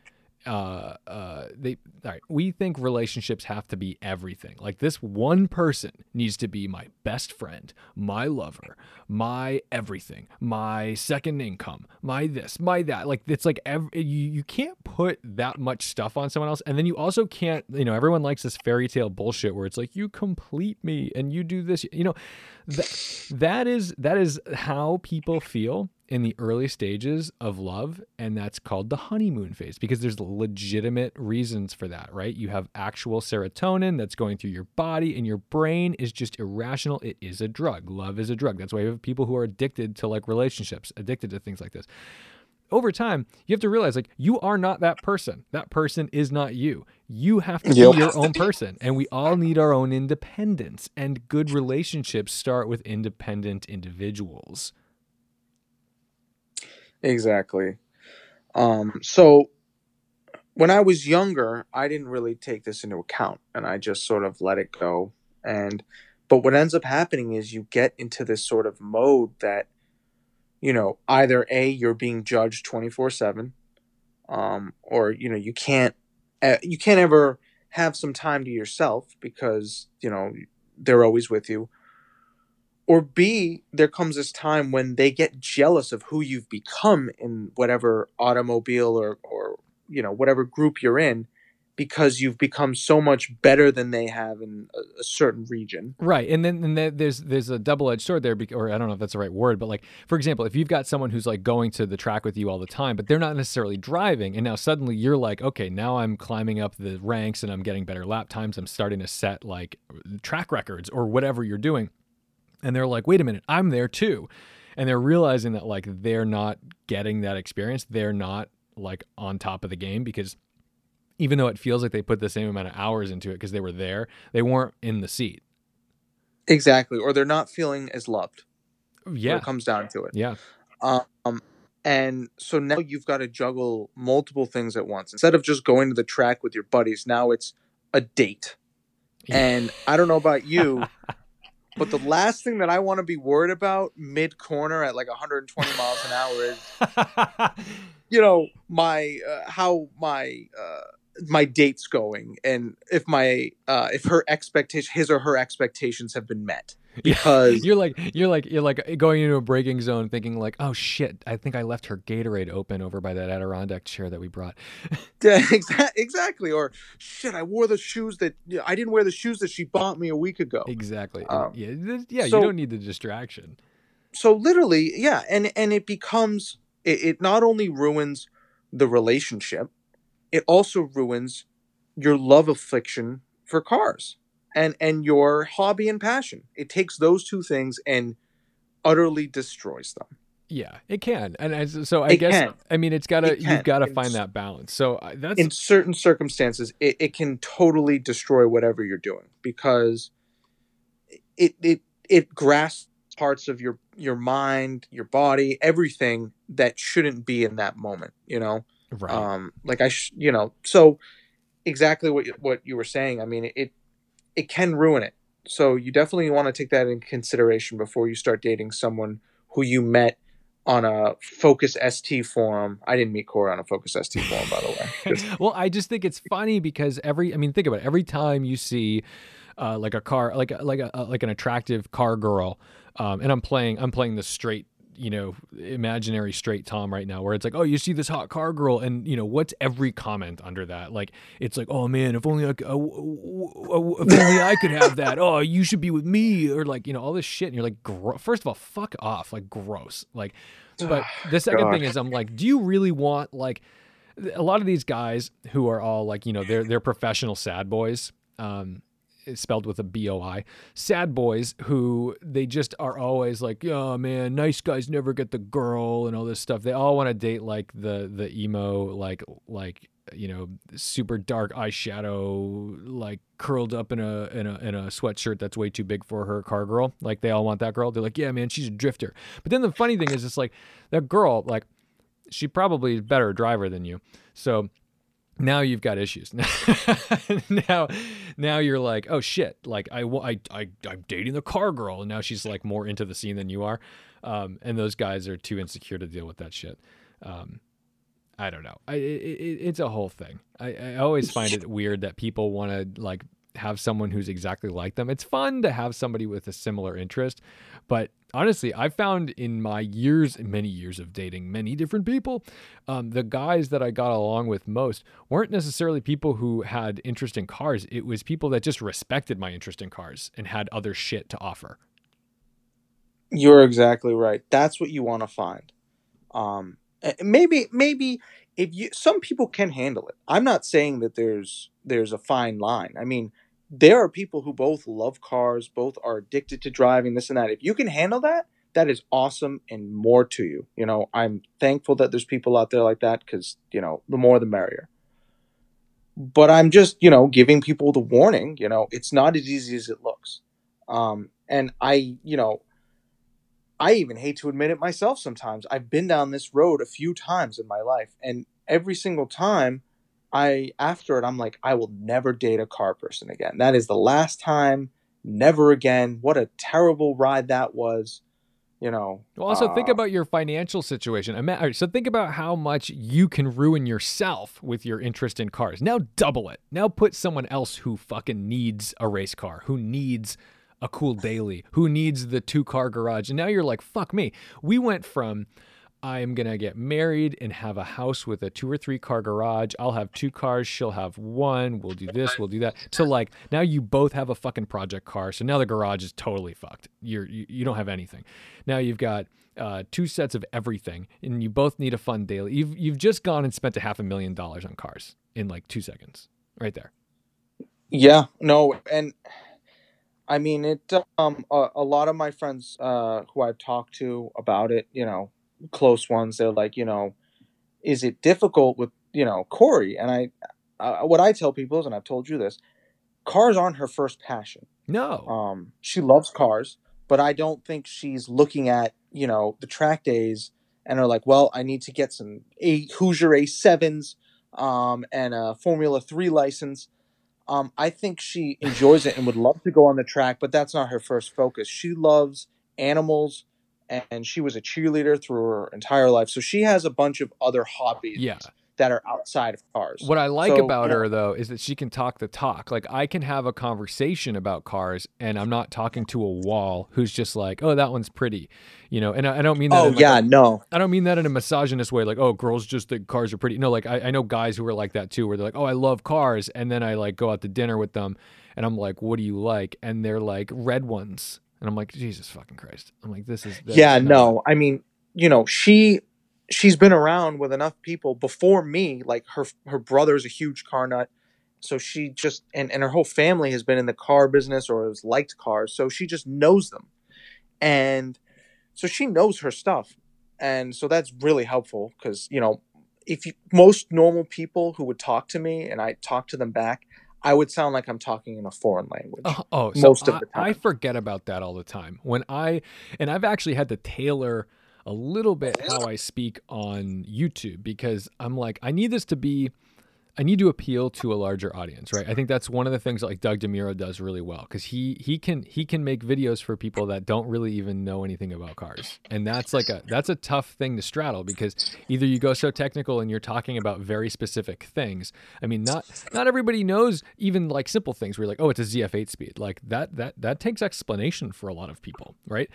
Uh, uh, they all right. We think relationships have to be everything. Like this one person needs to be my best friend, my lover, my everything, my second income, my this, my that. Like it's like every, you you can't put that much stuff on someone else, and then you also can't. You know, everyone likes this fairy tale bullshit where it's like you complete me and you do this. You know, that that is that is how people feel in the early stages of love and that's called the honeymoon phase because there's legitimate reasons for that right? You have actual serotonin that's going through your body and your brain is just irrational. It is a drug. Love is a drug. That's why you have people who are addicted to like relationships addicted to things like this. Over time you have to realize like you are not that person. That person is not you. You have to Yep. be your own person and we all need our own independence and good relationships start with independent individuals Exactly. Um, so when I was younger, I didn't really take this into account and I just sort of let it go. And but what ends up happening is you get into this sort of mode that you know, either A, you're being judged 24/7, um, or you know, you can't uh, you can't ever have some time to yourself because, you know, they're always with you or B, there comes this time when they get jealous of who you've become in whatever automobile or, or you know whatever group you're in, because you've become so much better than they have in a, a certain region. Right, and then and then there's there's a double edged sword there, or I don't know if that's the right word, but like for example, if you've got someone who's like going to the track with you all the time, but they're not necessarily driving, and now suddenly you're like, okay, now I'm climbing up the ranks and I'm getting better lap times, I'm starting to set like track records or whatever you're doing, and they're like, wait a minute, I'm there too, and they're realizing that like they're not getting that experience, they're not like on top of the game because even though it feels like they put the same amount of hours into it because they were there, they weren't in the seat. Exactly, or they're not feeling as loved. Yeah. it comes down to it. Yeah. Um, and so now you've got to juggle multiple things at once. Instead of just going to the track with your buddies, now it's a date. And I don't know about you, but the last thing that I want to be worried about mid corner at like 120 miles an hour is, you know, my uh, how my uh, my date's going, and if my uh, if her expectation, his or her expectations have been met. Because you're like you're like you're like going into a braking zone thinking like oh shit i think i left her gatorade open over by that adirondack chair that we brought Yeah, exa- exactly. Or shit, I wore the shoes that I didn't wear the shoes that she bought me a week ago. exactly Um, yeah yeah so- you don't need the distraction So literally, yeah, and and it becomes it, it not only ruins the relationship, it also ruins your love affliction for cars and and your hobby and passion. It takes those two things and utterly destroys them. yeah it can and I, so i It guess can. i mean it's gotta It you've got to It's- find that balance so uh, that's in certain circumstances it, it can totally destroy whatever you're doing because it it it grasps parts of your your mind your body everything that shouldn't be in that moment you know right um like i sh- you know so exactly what you, what you were saying i mean it it can ruin it. So you definitely want to take that in consideration before you start dating someone who you met on a focus st forum. I didn't meet Cora on a focus st forum by the way. Just- well, I just think it's funny because every I mean, think about it. Every time you see uh, like a car, like a, like a like an attractive car girl, um, and I'm playing I'm playing the straight you know imaginary straight tom right now where it's like oh you see this hot car girl and you know what's every comment under that like it's like oh man if only i uh, w- if only i could have that oh you should be with me or like you know all this shit and you're like gro- first of all fuck off like gross like but the second God. thing is i'm like do you really want like a lot of these guys who are all like you know they're they're professional sad boys um spelled with a b-o-i sad boys who they just are always like oh man nice guys never get the girl and all this stuff. They all want to date like the the emo like like you know super dark eyeshadow like curled up in a in a in a sweatshirt that's way too big for her car girl. Like they all want that girl. They're like yeah man she's a drifter. But then the funny thing is it's like that girl like she probably is better driver than you. So now you've got issues. now, now you're like, oh shit, like I, I, I, I'm dating the car girl, and now she's like more into the scene than you are, um, and those guys are too insecure to deal with that shit. Um, I don't know. I, it, it's a whole thing. I, I always find it weird that people want to like have someone who's exactly like them. It's fun to have somebody with a similar interest, but honestly, I found in my years, many years of dating many different people, um, the guys that I got along with most weren't necessarily people who had interest in cars. It was people that just respected my interest in cars and had other shit to offer. You're exactly right. That's what you want to find. Um, maybe, maybe if you, some people can handle it. I'm not saying that there's there's a fine line. I mean, there are people who both love cars, both are addicted to driving, this and that. If you can handle that, that is awesome and more to you. You know, I'm thankful that there's people out there like that because, you know, the more the merrier. But I'm just, you know, giving people the warning, you know, it's not as easy as it looks. Um, and I, you know, I even hate to admit it myself sometimes. I've been down this road a few times in my life, and every single time I after it, I'm like, I will never date a car person again. That is the last time. Never again. What a terrible ride that was. You know. Well, also uh, think about your financial situation. So think about how much you can ruin yourself with your interest in cars. Now double it. Now put someone else who fucking needs a race car, who needs a cool daily, who needs the two car garage, and now you're like, fuck me. We went from I'm going to get married and have a house with a two or three car garage. I'll have two cars. She'll have one. We'll do this. We'll do that. So, like, now you both have a fucking project car. So now the garage is totally fucked. You're, you, you don't have anything. Now you've got uh, two sets of everything and you both need a fun daily. You've, you've just gone and spent a half a million dollars on cars in like two seconds right there. Yeah. No. And I mean, it, um, a, a lot of my friends, uh, who I've talked to about it, you know, close ones. They're like, you know, is it difficult with you know Corey? And I, uh, what I tell people is, and I've told you this, cars aren't her first passion. No. Um, she loves cars, but I don't think she's looking at you know the track days and are like, well, I need to get some a Hoosier A sevens, um, and a Formula Three license. Um, I think she enjoys it and would love to go on the track, but that's not her first focus. She loves animals and she was a cheerleader through her entire life. So she has a bunch of other hobbies. Yeah. That are outside of cars. What I like so, about her though is that she can talk the talk. Like I can have a conversation about cars, and I'm not talking to a wall who's just like, "Oh, that one's pretty," you know. And I, I don't mean that. Oh like yeah, a, no. I don't mean that in a misogynist way. Like, oh, girls just think cars are pretty. No, like I, I know guys who are like that too, where they're like, "Oh, I love cars," and then I like go out to dinner with them, and I'm like, "What do you like?" And they're like, "Red ones." And I'm like, Jesus fucking Christ. I'm like, this is. Yeah, no. I mean, you know, she she's been around with enough people before me. Like her her brother's a huge car nut, so she just and and her whole family has been in the car business or has liked cars, so she just knows them, and so she knows her stuff, and so that's really helpful because you know if you, most normal people who would talk to me and I talk to them back, I would sound like I'm talking in a foreign language. Uh, oh, most so of the time. I, I forget about that all the time. When I and I've actually had to tailor a little bit how I speak on YouTube because I'm like I need this to be I need to appeal to a larger audience, right? I think that's one of the things that like Doug DeMuro does really well because he he can he can make videos for people that don't really even know anything about cars, and that's like a that's a tough thing to straddle because either you go so technical and you're talking about very specific things. I mean, not not everybody knows even like simple things. Where you're like, oh, it's a ZF8 speed, like that that that takes explanation for a lot of people, right?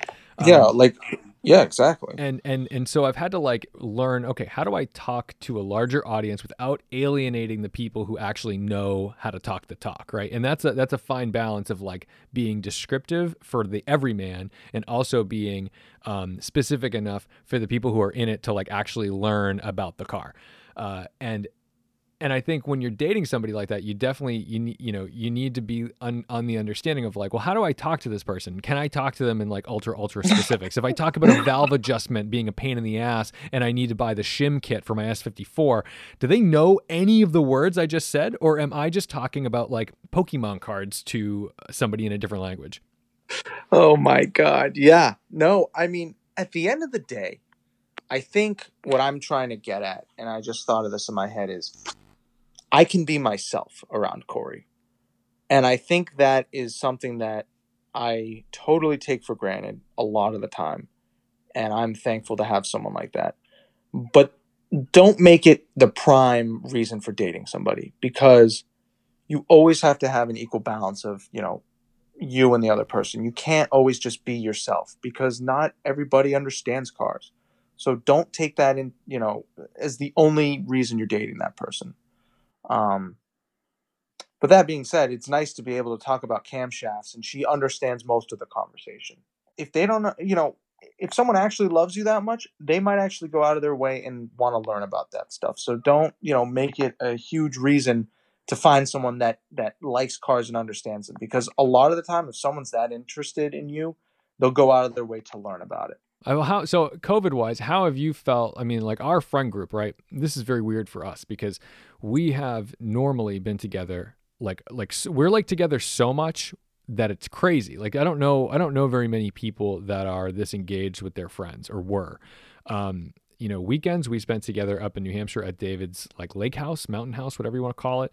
Yeah, um, like yeah, exactly. And and and so I've had to like learn, okay, how do I talk to a larger audience without alienating the people who actually know how to talk the talk, right? And that's a that's a fine balance of like being descriptive for the everyman and also being um, specific enough for the people who are in it to like actually learn about the car. Uh, and and I think when you're dating somebody like that, you definitely you you know you need to be un, on the understanding of like, well, how do I talk to this person? Can I talk to them in like ultra ultra specifics? if I talk about a valve adjustment being a pain in the ass, and I need to buy the shim kit for my S54, do they know any of the words I just said, or am I just talking about like Pokemon cards to somebody in a different language? Oh my god, yeah. No, I mean, at the end of the day, I think what I'm trying to get at, and I just thought of this in my head, is I can be myself around Corey. And I think that is something that I totally take for granted a lot of the time. And I'm thankful to have someone like that. But don't make it the prime reason for dating somebody because you always have to have an equal balance of, you know, you and the other person. You can't always just be yourself because not everybody understands cars. So don't take that in, you know, as the only reason you're dating that person. Um, but that being said, it's nice to be able to talk about camshafts, and she understands most of the conversation. If they don't, you know, if someone actually loves you that much, they might actually go out of their way and want to learn about that stuff. So don't, you know, make it a huge reason to find someone that that likes cars and understands them because a lot of the time if someone's that interested in you, they'll go out of their way to learn about it. Uh, how so covid wise how have you felt i mean like our friend group right this is very weird for us because we have normally been together like like we're like together so much that it's crazy. Like I don't know I don't know very many people that are this engaged with their friends or were. Um, you know, weekends we spent together up in New Hampshire at David's like lake house, mountain house, whatever you want to call it.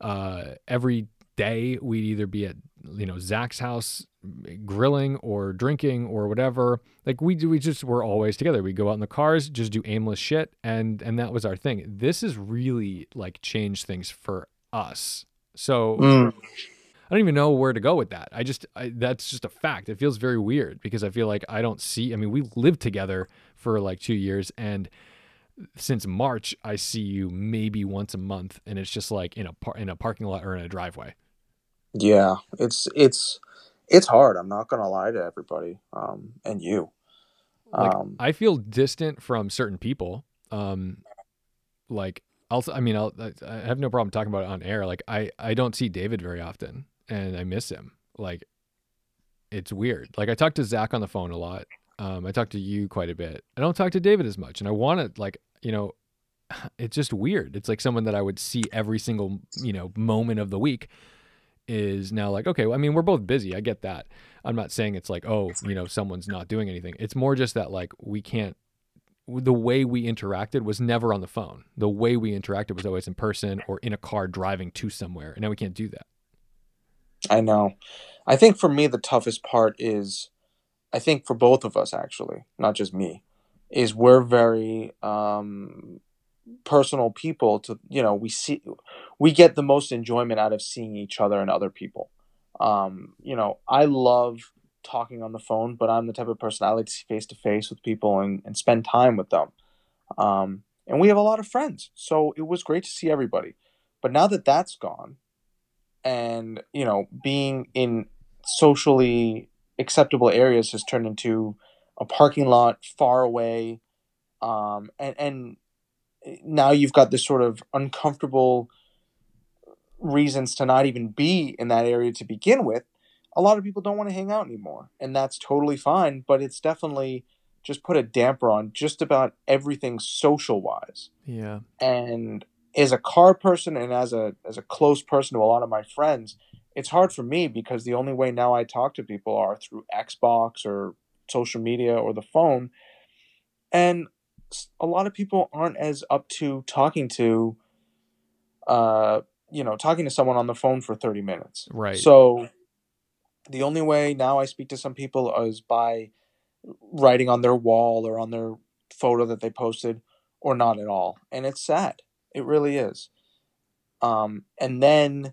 Uh, every day we'd either be at you know Zach's house grilling or drinking or whatever. Like we we just were always together. we'd go out in the cars, just do aimless shit, and and that was our thing. This has really like changed things for us so mm. I don't even know where to go with that. I just I, that's just a fact. It feels very weird because I feel like I don't see. I mean, we lived together for like two years, and since March, I see you maybe once a month, and it's just like in a par- in a parking lot or in a driveway. Yeah, it's it's it's hard. I'm not gonna lie to everybody, um, and you. Like, um, I feel distant from certain people. Um, like also, I mean, I'll, I have no problem talking about it on air. Like, I, I don't see David very often, and I miss him. Like, it's weird. Like, I talk to Zach on the phone a lot. Um, I talk to you quite a bit. I don't talk to David as much, and I want to, like, you know, it's just weird. It's like someone that I would see every single, you know, moment of the week is now like, okay, well, I mean, we're both busy. I get that. I'm not saying it's like, oh, you know, someone's not doing anything. It's more just that like we can't the way we interacted was never on the phone. The way we interacted was always in person or in a car driving to somewhere. And now we can't do that. I know. I think for me, the toughest part is, I think for both of us, actually, not just me, is we're very um, personal people to, you know, we see, we get the most enjoyment out of seeing each other and other people. Um, you know, I love talking on the phone, but I'm the type of person I like to see face to face with people and, and spend time with them. Um, and we have a lot of friends, so it was great to see everybody. But now that that's gone, and you know, being in socially acceptable areas has turned into a parking lot far away, um, and and now you've got this sort of uncomfortable reasons to not even be in that area to begin with a lot of people don't want to hang out anymore, and that's totally fine. But it's definitely just put a damper on just about everything social wise. Yeah. And as a car person and as a as a close person to a lot of my friends, it's hard for me because the only way now I talk to people are through Xbox or social media or the phone. And a lot of people aren't as up to talking to uh you know, talking to someone on the phone for 30 minutes. Right. So the only way now I speak to some people is by writing on their wall or on their photo that they posted or not at all. And it's sad. It really is. Um, and then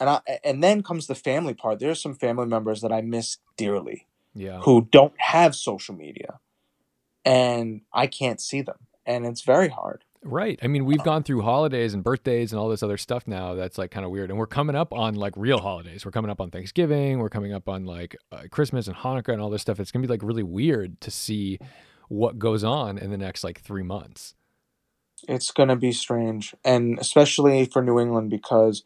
and I and then comes the family part. There's some family members that I miss dearly. Yeah. Who don't have social media. And I can't see them. And it's very hard. Right. I mean, we've gone through holidays and birthdays and all this other stuff now that's like kind of weird. And we're coming up on like real holidays. We're coming up on Thanksgiving. We're coming up on like uh, Christmas and Hanukkah and all this stuff. It's going to be like really weird to see what goes on in the next like three months. It's going to be strange. And especially for New England because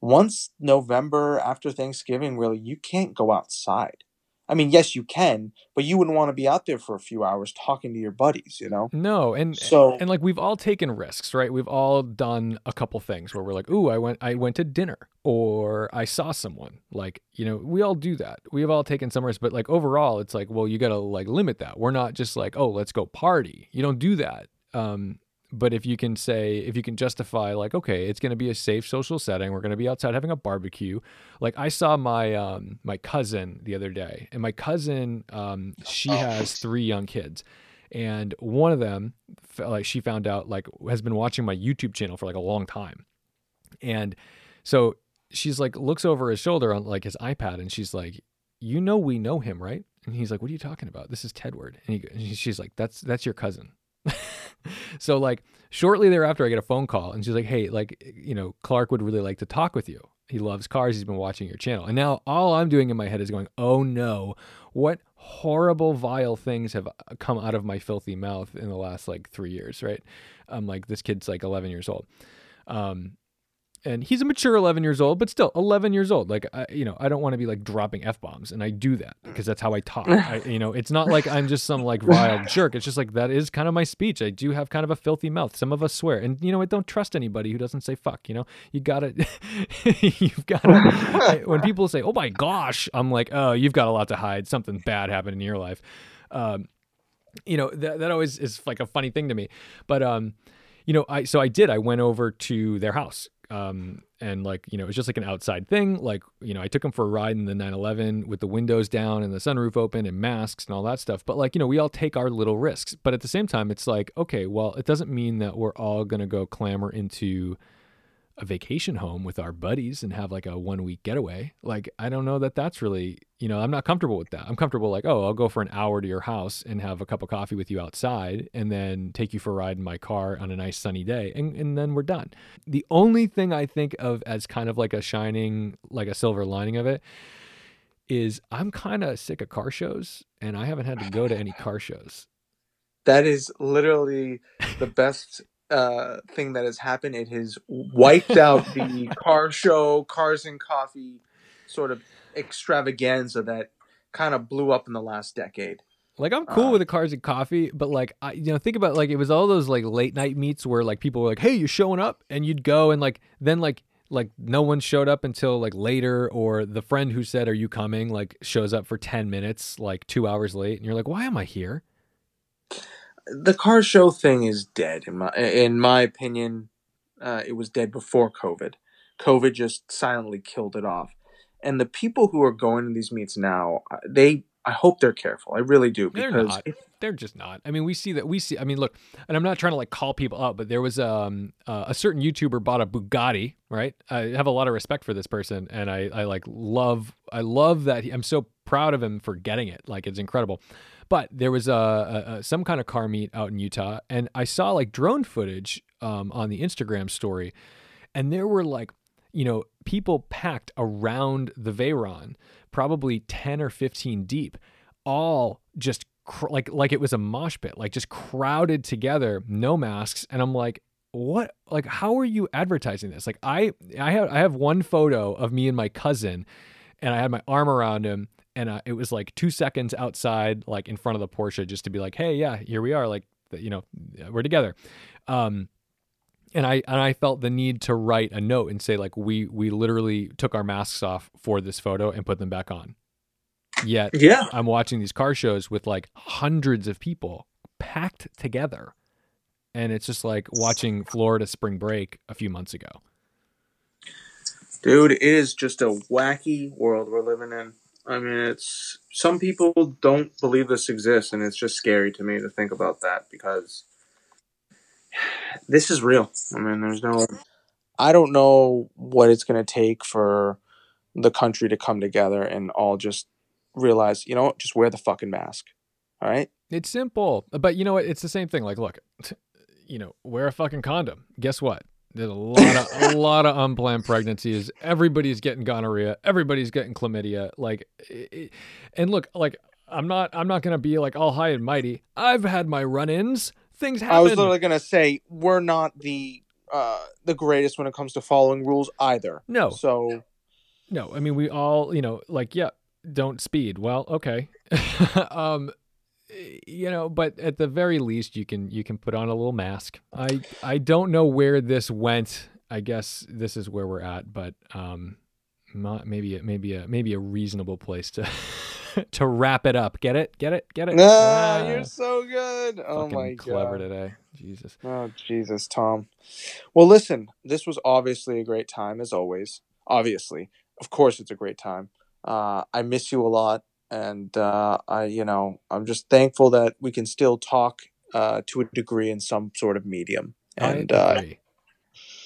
once November after Thanksgiving, really, you can't go outside. I mean, yes, you can, but you wouldn't want to be out there for a few hours talking to your buddies, you know? No, and so and like we've all taken risks, right? We've all done a couple things where we're like, "Ooh, I went I went to dinner or I saw someone." Like, you know, we all do that. We have all taken some risks, but like overall, it's like, well, you got to like limit that. We're not just like, "Oh, let's go party." You don't do that. Um but if you can say if you can justify like okay it's going to be a safe social setting we're going to be outside having a barbecue. Like i saw my um my cousin the other day and my cousin um she Oh. has three young kids and one of them like she found out like has been watching my youtube channel for like a long time. And so she's like looks over his shoulder on like his ipad and she's like you know we know him right? And he's like what are you talking about? This is tedward. And, he, and she's like that's that's your cousin so like shortly thereafter i get a phone call and she's like hey like you know clark would really like to talk with you. He loves cars. He's been watching your channel. And now all i'm doing in my head is going oh no. What horrible vile things have come out of my filthy mouth in the last like three years right? I'm like this kid's like 11 years old. Um and he's a mature 11 years old but still 11 years old. Like I, you know i don't want to be like dropping f-bombs and i do that because that's how i talk. I, you know it's not like i'm just some like vile jerk. It's just like that is kind of my speech. I do have kind of a filthy mouth. Some of us swear. And you know i don't trust anybody who doesn't say fuck you know? You gotta you've gotta when people say oh my gosh i'm like oh you've got a lot to hide. Something bad happened in your life. Um you know that, that always is like a funny thing to me. But um you know i so i did. I went over to their house um and like you know it was just like an outside thing. Like you know i took them for a ride in the 911 with the windows down and the sunroof open and masks and all that stuff. But like you know we all take our little risks. But at the same time it's like okay well it doesn't mean that we're all going to go clamor into a vacation home with our buddies and have like a one week getaway. Like, I don't know that that's really, you know, I'm not comfortable with that. I'm comfortable like, oh, I'll go for an hour to your house and have a cup of coffee with you outside and then take you for a ride in my car on a nice sunny day and, and then we're done. The only thing I think of as kind of like a shining, like a silver lining of it is I'm kind of sick of car shows and I haven't had to go to any car shows. That is literally the best uh, thing that has happened. It has wiped out the car show, cars and coffee sort of extravaganza that kind of blew up in the last decade. Like I'm cool Uh, with the cars and coffee, but like I, you know, think about like it was all those like late night meets where like people were like, "Hey, you're showing up," and you'd go and like then like like no one showed up until like later, or the friend who said, "Are you coming?" like shows up for ten minutes, like two hours late, and you're like, "Why am I here?" The car show thing is dead in my in my opinion. Uh, it was dead before COVID. COVID just silently killed it off. And the people who are going to these meets now, uh, they I hope they're careful. I really do They're because not. They're just not. I mean, we see that. We see. I mean, look, and I'm not trying to like call people out, but there was um uh, a certain YouTuber bought a Bugatti, right? I have a lot of respect for this person, and I I like love I love that he, I'm so proud of him for getting it. Like it's incredible. But there was a, a, a some kind of car meet out in Utah, and I saw like drone footage um, on the Instagram story, and there were like you know people packed around the Veyron, probably ten or fifteen deep, all just cr- like like it was a mosh pit, like just crowded together, no masks, and I'm like. What like how are you advertising this? Like I I have I have one photo of me and my cousin and I had my arm around him and uh, it was like two seconds outside, like in front of the Porsche, just to be like, "Hey, yeah, here we are. Like, you know, we're together." Um, and I and I felt the need to write a note and say like, "We we literally took our masks off for this photo and put them back on." Yet yeah, I'm watching these car shows with like hundreds of people packed together, and it's just like watching Florida spring break a few months ago. dude, it is just a wacky world we're living in. I mean, it's some people don't believe this exists, and it's just scary to me to think about that because this is real. I mean, there's no. I don't know what it's going to take for the country to come together and all just realize, you know, just wear the fucking mask. All right. It's simple, but you know what? It's the same thing. Like, look, you know, wear a fucking condom. Guess what? There's a lot of a lot of unplanned pregnancies. Everybody's getting gonorrhea. Everybody's getting chlamydia. Like, it, and look, like I'm not I'm not gonna be like all high and mighty. I've had my run-ins. Things happen. I was literally going to say we're not the uh, the greatest when it comes to following rules either. no, So no. I mean, we all, you know, like, yeah, don't speed. Well, okay. um, you know, but at the very least, you can you can put on a little mask. I I don't know where this went. I guess this is where we're at, but um, not maybe a, maybe a maybe a reasonable place to to wrap it up. Get it? Get it? Get it? Ah, you're so good. Oh Fucking my clever god. today. Jesus. Oh Jesus, Tom. Well, listen, this was obviously a great time as always. Obviously, of course, it's a great time. Uh, I miss you a lot, and uh, I, you know, I'm just thankful that we can still talk uh, to a degree in some sort of medium. And I uh, agree.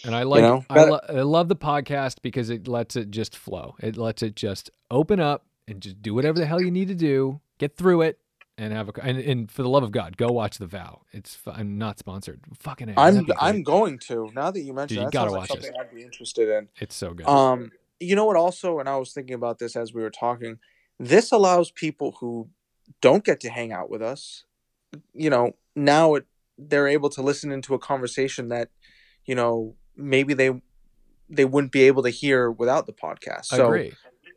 and I like know, I, lo- I love the podcast because it lets it just flow. It lets it just open up and just do whatever the hell you need to do, get through it, and have a and, and for the love of God, go watch The Vow. It's I'm not sponsored. Fucking I'm that'd be great. I'm going to now that you mentioned Dude, you gotta sounds like watch it. I'd be interested in. it's so good. Um, you know what? Also, and I was thinking about this as we were talking. This allows people who don't get to hang out with us. You know, now it, they're able to listen into a conversation that, you know, maybe they they wouldn't be able to hear without the podcast. So,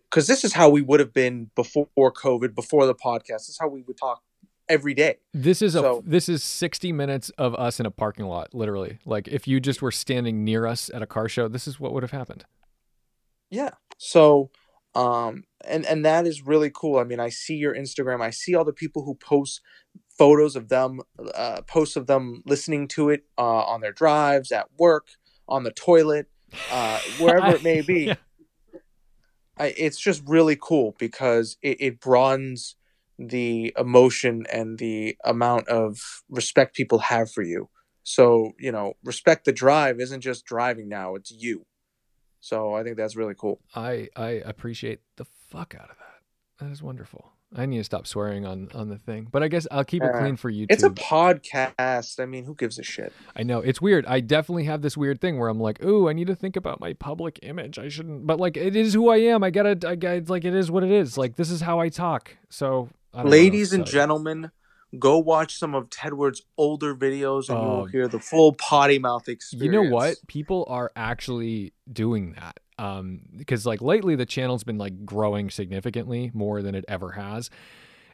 because this is how we would have been before COVID, before the podcast. This is how we would talk every day. This is a this is 60 minutes of us in a parking lot, literally. Like if you just were standing near us at a car show, this is what would have happened. Yeah. So, um, and and that is really cool. I mean, I see your Instagram. I see all the people who post photos of them, uh, posts of them listening to it uh, on their drives, at work, on the toilet, uh, wherever it may be. Yeah. I, it's just really cool because it, it broadens the emotion and the amount of respect people have for you. So, you know, respect the drive isn't just driving now, it's you. So I think that's really cool. I I appreciate the fuck out of that. That is wonderful. I need to stop swearing on on the thing, but I guess I'll keep it clean for YouTube. It's a podcast. I mean, who gives a shit? I know it's weird. I definitely have this weird thing where I'm like, "Ooh, I need to think about my public image. I shouldn't." But like, it is who I am. I gotta. I got it's like it is what it is. Like this is how I talk. So, I Ladies and you. gentlemen, go watch some of Tedward's older videos and you Oh. will hear the full potty mouth experience. You know what? People are actually doing that. Um, because like lately the channel's been like growing significantly more than it ever has.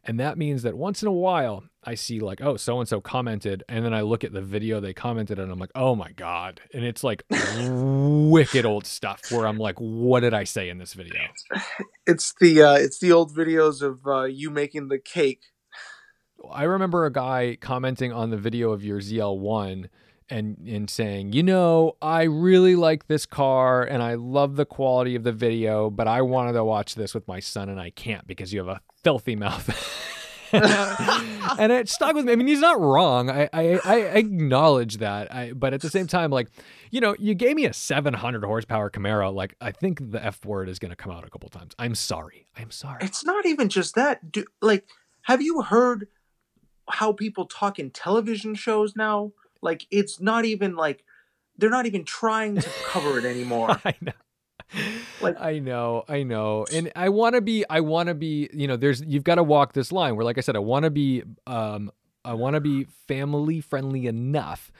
And that means that once in a while I see like, oh, so and so commented, and then I look at the video they commented and I'm like, oh my God. And it's like wicked old stuff where I'm like, what did I say in this video? It's the uh, it's the old videos of uh, you making the cake. I remember a guy commenting on the video of your ZL1 and and saying, "You know, I really like this car and I love the quality of the video, but I wanted to watch this with my son and I can't because you have a filthy mouth." and it stuck with me. I mean, he's not wrong. I I, I acknowledge that. I but at the same time, like, you know, you gave me a 700 horsepower Camaro. Like, I think the F word is going to come out a couple times. I'm sorry. I'm sorry. It's not even just that. Do, like, have you heard how people talk in television shows now? Like, it's not even like they're not even trying to cover it anymore. I know. Like- I know, I know. And I want to be I want to be, you know, there's you've got to walk this line where like I said I want to be um I want to be family friendly enough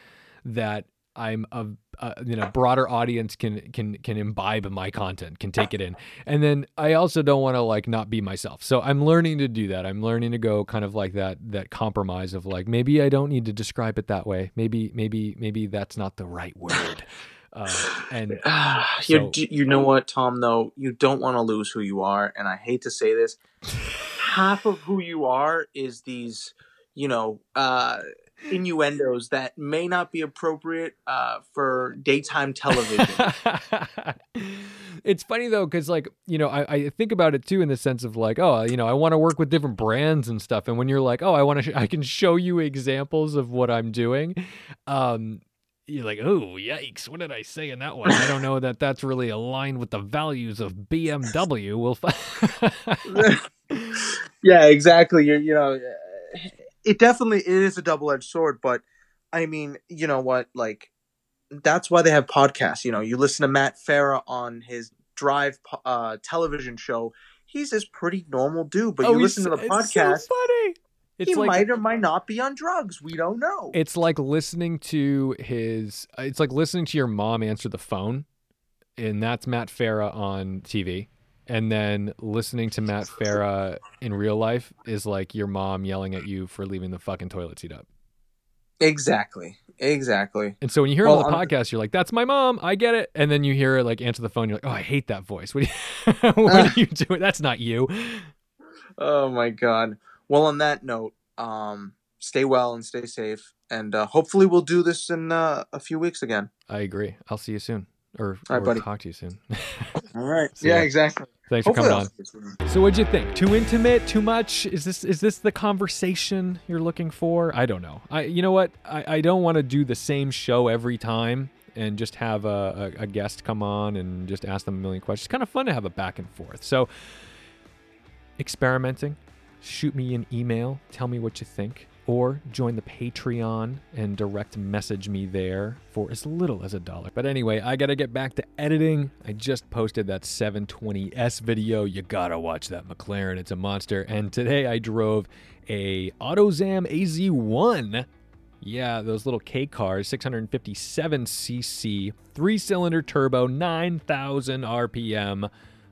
that I'm a, a you know broader audience can can can imbibe my content, can take it in. And then I also don't want to like not be myself. So I'm learning to do that. I'm learning to go kind of like that that compromise of like maybe I don't need to describe it that way. Maybe maybe maybe that's not the right word. Uh, and Ah, So- you you know what, Tom? Though you don't want to lose who you are, and I hate to say this, half of who you are is these, you know, uh, innuendos that may not be appropriate uh, for daytime television. it's funny though because like you know I, I think about it too in the sense of like oh you know i want to work with different brands and stuff and when you're like oh i want to sh- i can show you examples of what i'm doing um you're like oh yikes what did i say in that one i don't know that that's really aligned with the values of bmw we'll fi- yeah, exactly. You're, you know, it definitely it is a double edged sword, but I mean, you know what? Like, that's why they have podcasts. You know, you listen to Matt Farah on his Drive uh, television show. He's this pretty normal dude, but Oh, you listen to the it's so podcast. funny it's he like might or might not be on drugs. We don't know. It's like listening to his. It's like listening to your mom answer the phone, and that's Matt Farah on TV. And then listening to Matt Farah in real life is like your mom yelling at you for leaving the fucking toilet seat up. Exactly. Exactly. And so when you hear Well, it on the I'm- podcast, you're like, "That's my mom. I get it." And then you hear her like answer the phone. You're like, "Oh, I hate that voice. What, are you, what are you doing? That's not you." Oh my god. Well, on that note, um, stay well and stay safe, and uh, hopefully we'll do this in uh, a few weeks again. I agree. I'll see you soon, or, All right, or buddy. talk to you soon. All right. See yeah, exactly. Thanks for coming on. see you soon. So what'd you think? Too intimate? Too much? Is this is this the conversation you're looking for? I don't know. I you know what? I, I don't want to do the same show every time and just have a, a, a guest come on and just ask them a million questions. It's kind of fun to have a back and forth. So experimenting, shoot me an email, tell me what you think, or join the Patreon and direct message me there for as little as a dollar. But anyway, I gotta get back to editing. I just posted that 720S video. You gotta watch that McLaren. It's a monster. And today I drove a AutoZam AZ1. Yeah, those little K cars, 657cc, three cylinder turbo, 9,000 RPM.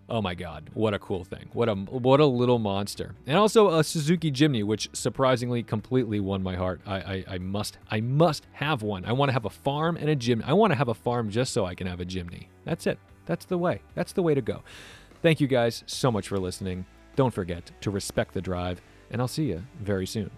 Oh my god, what a cool thing. What a what a little monster. And also a Suzuki Jimny, which surprisingly completely won my heart. I I, I must I must have one. I want to have a farm and a gym. I want to have a farm just so I can have a Jimny. That's it. That's the way. That's the way to go. Thank you guys so much for listening. Don't forget to respect the drive, and I'll see you very soon.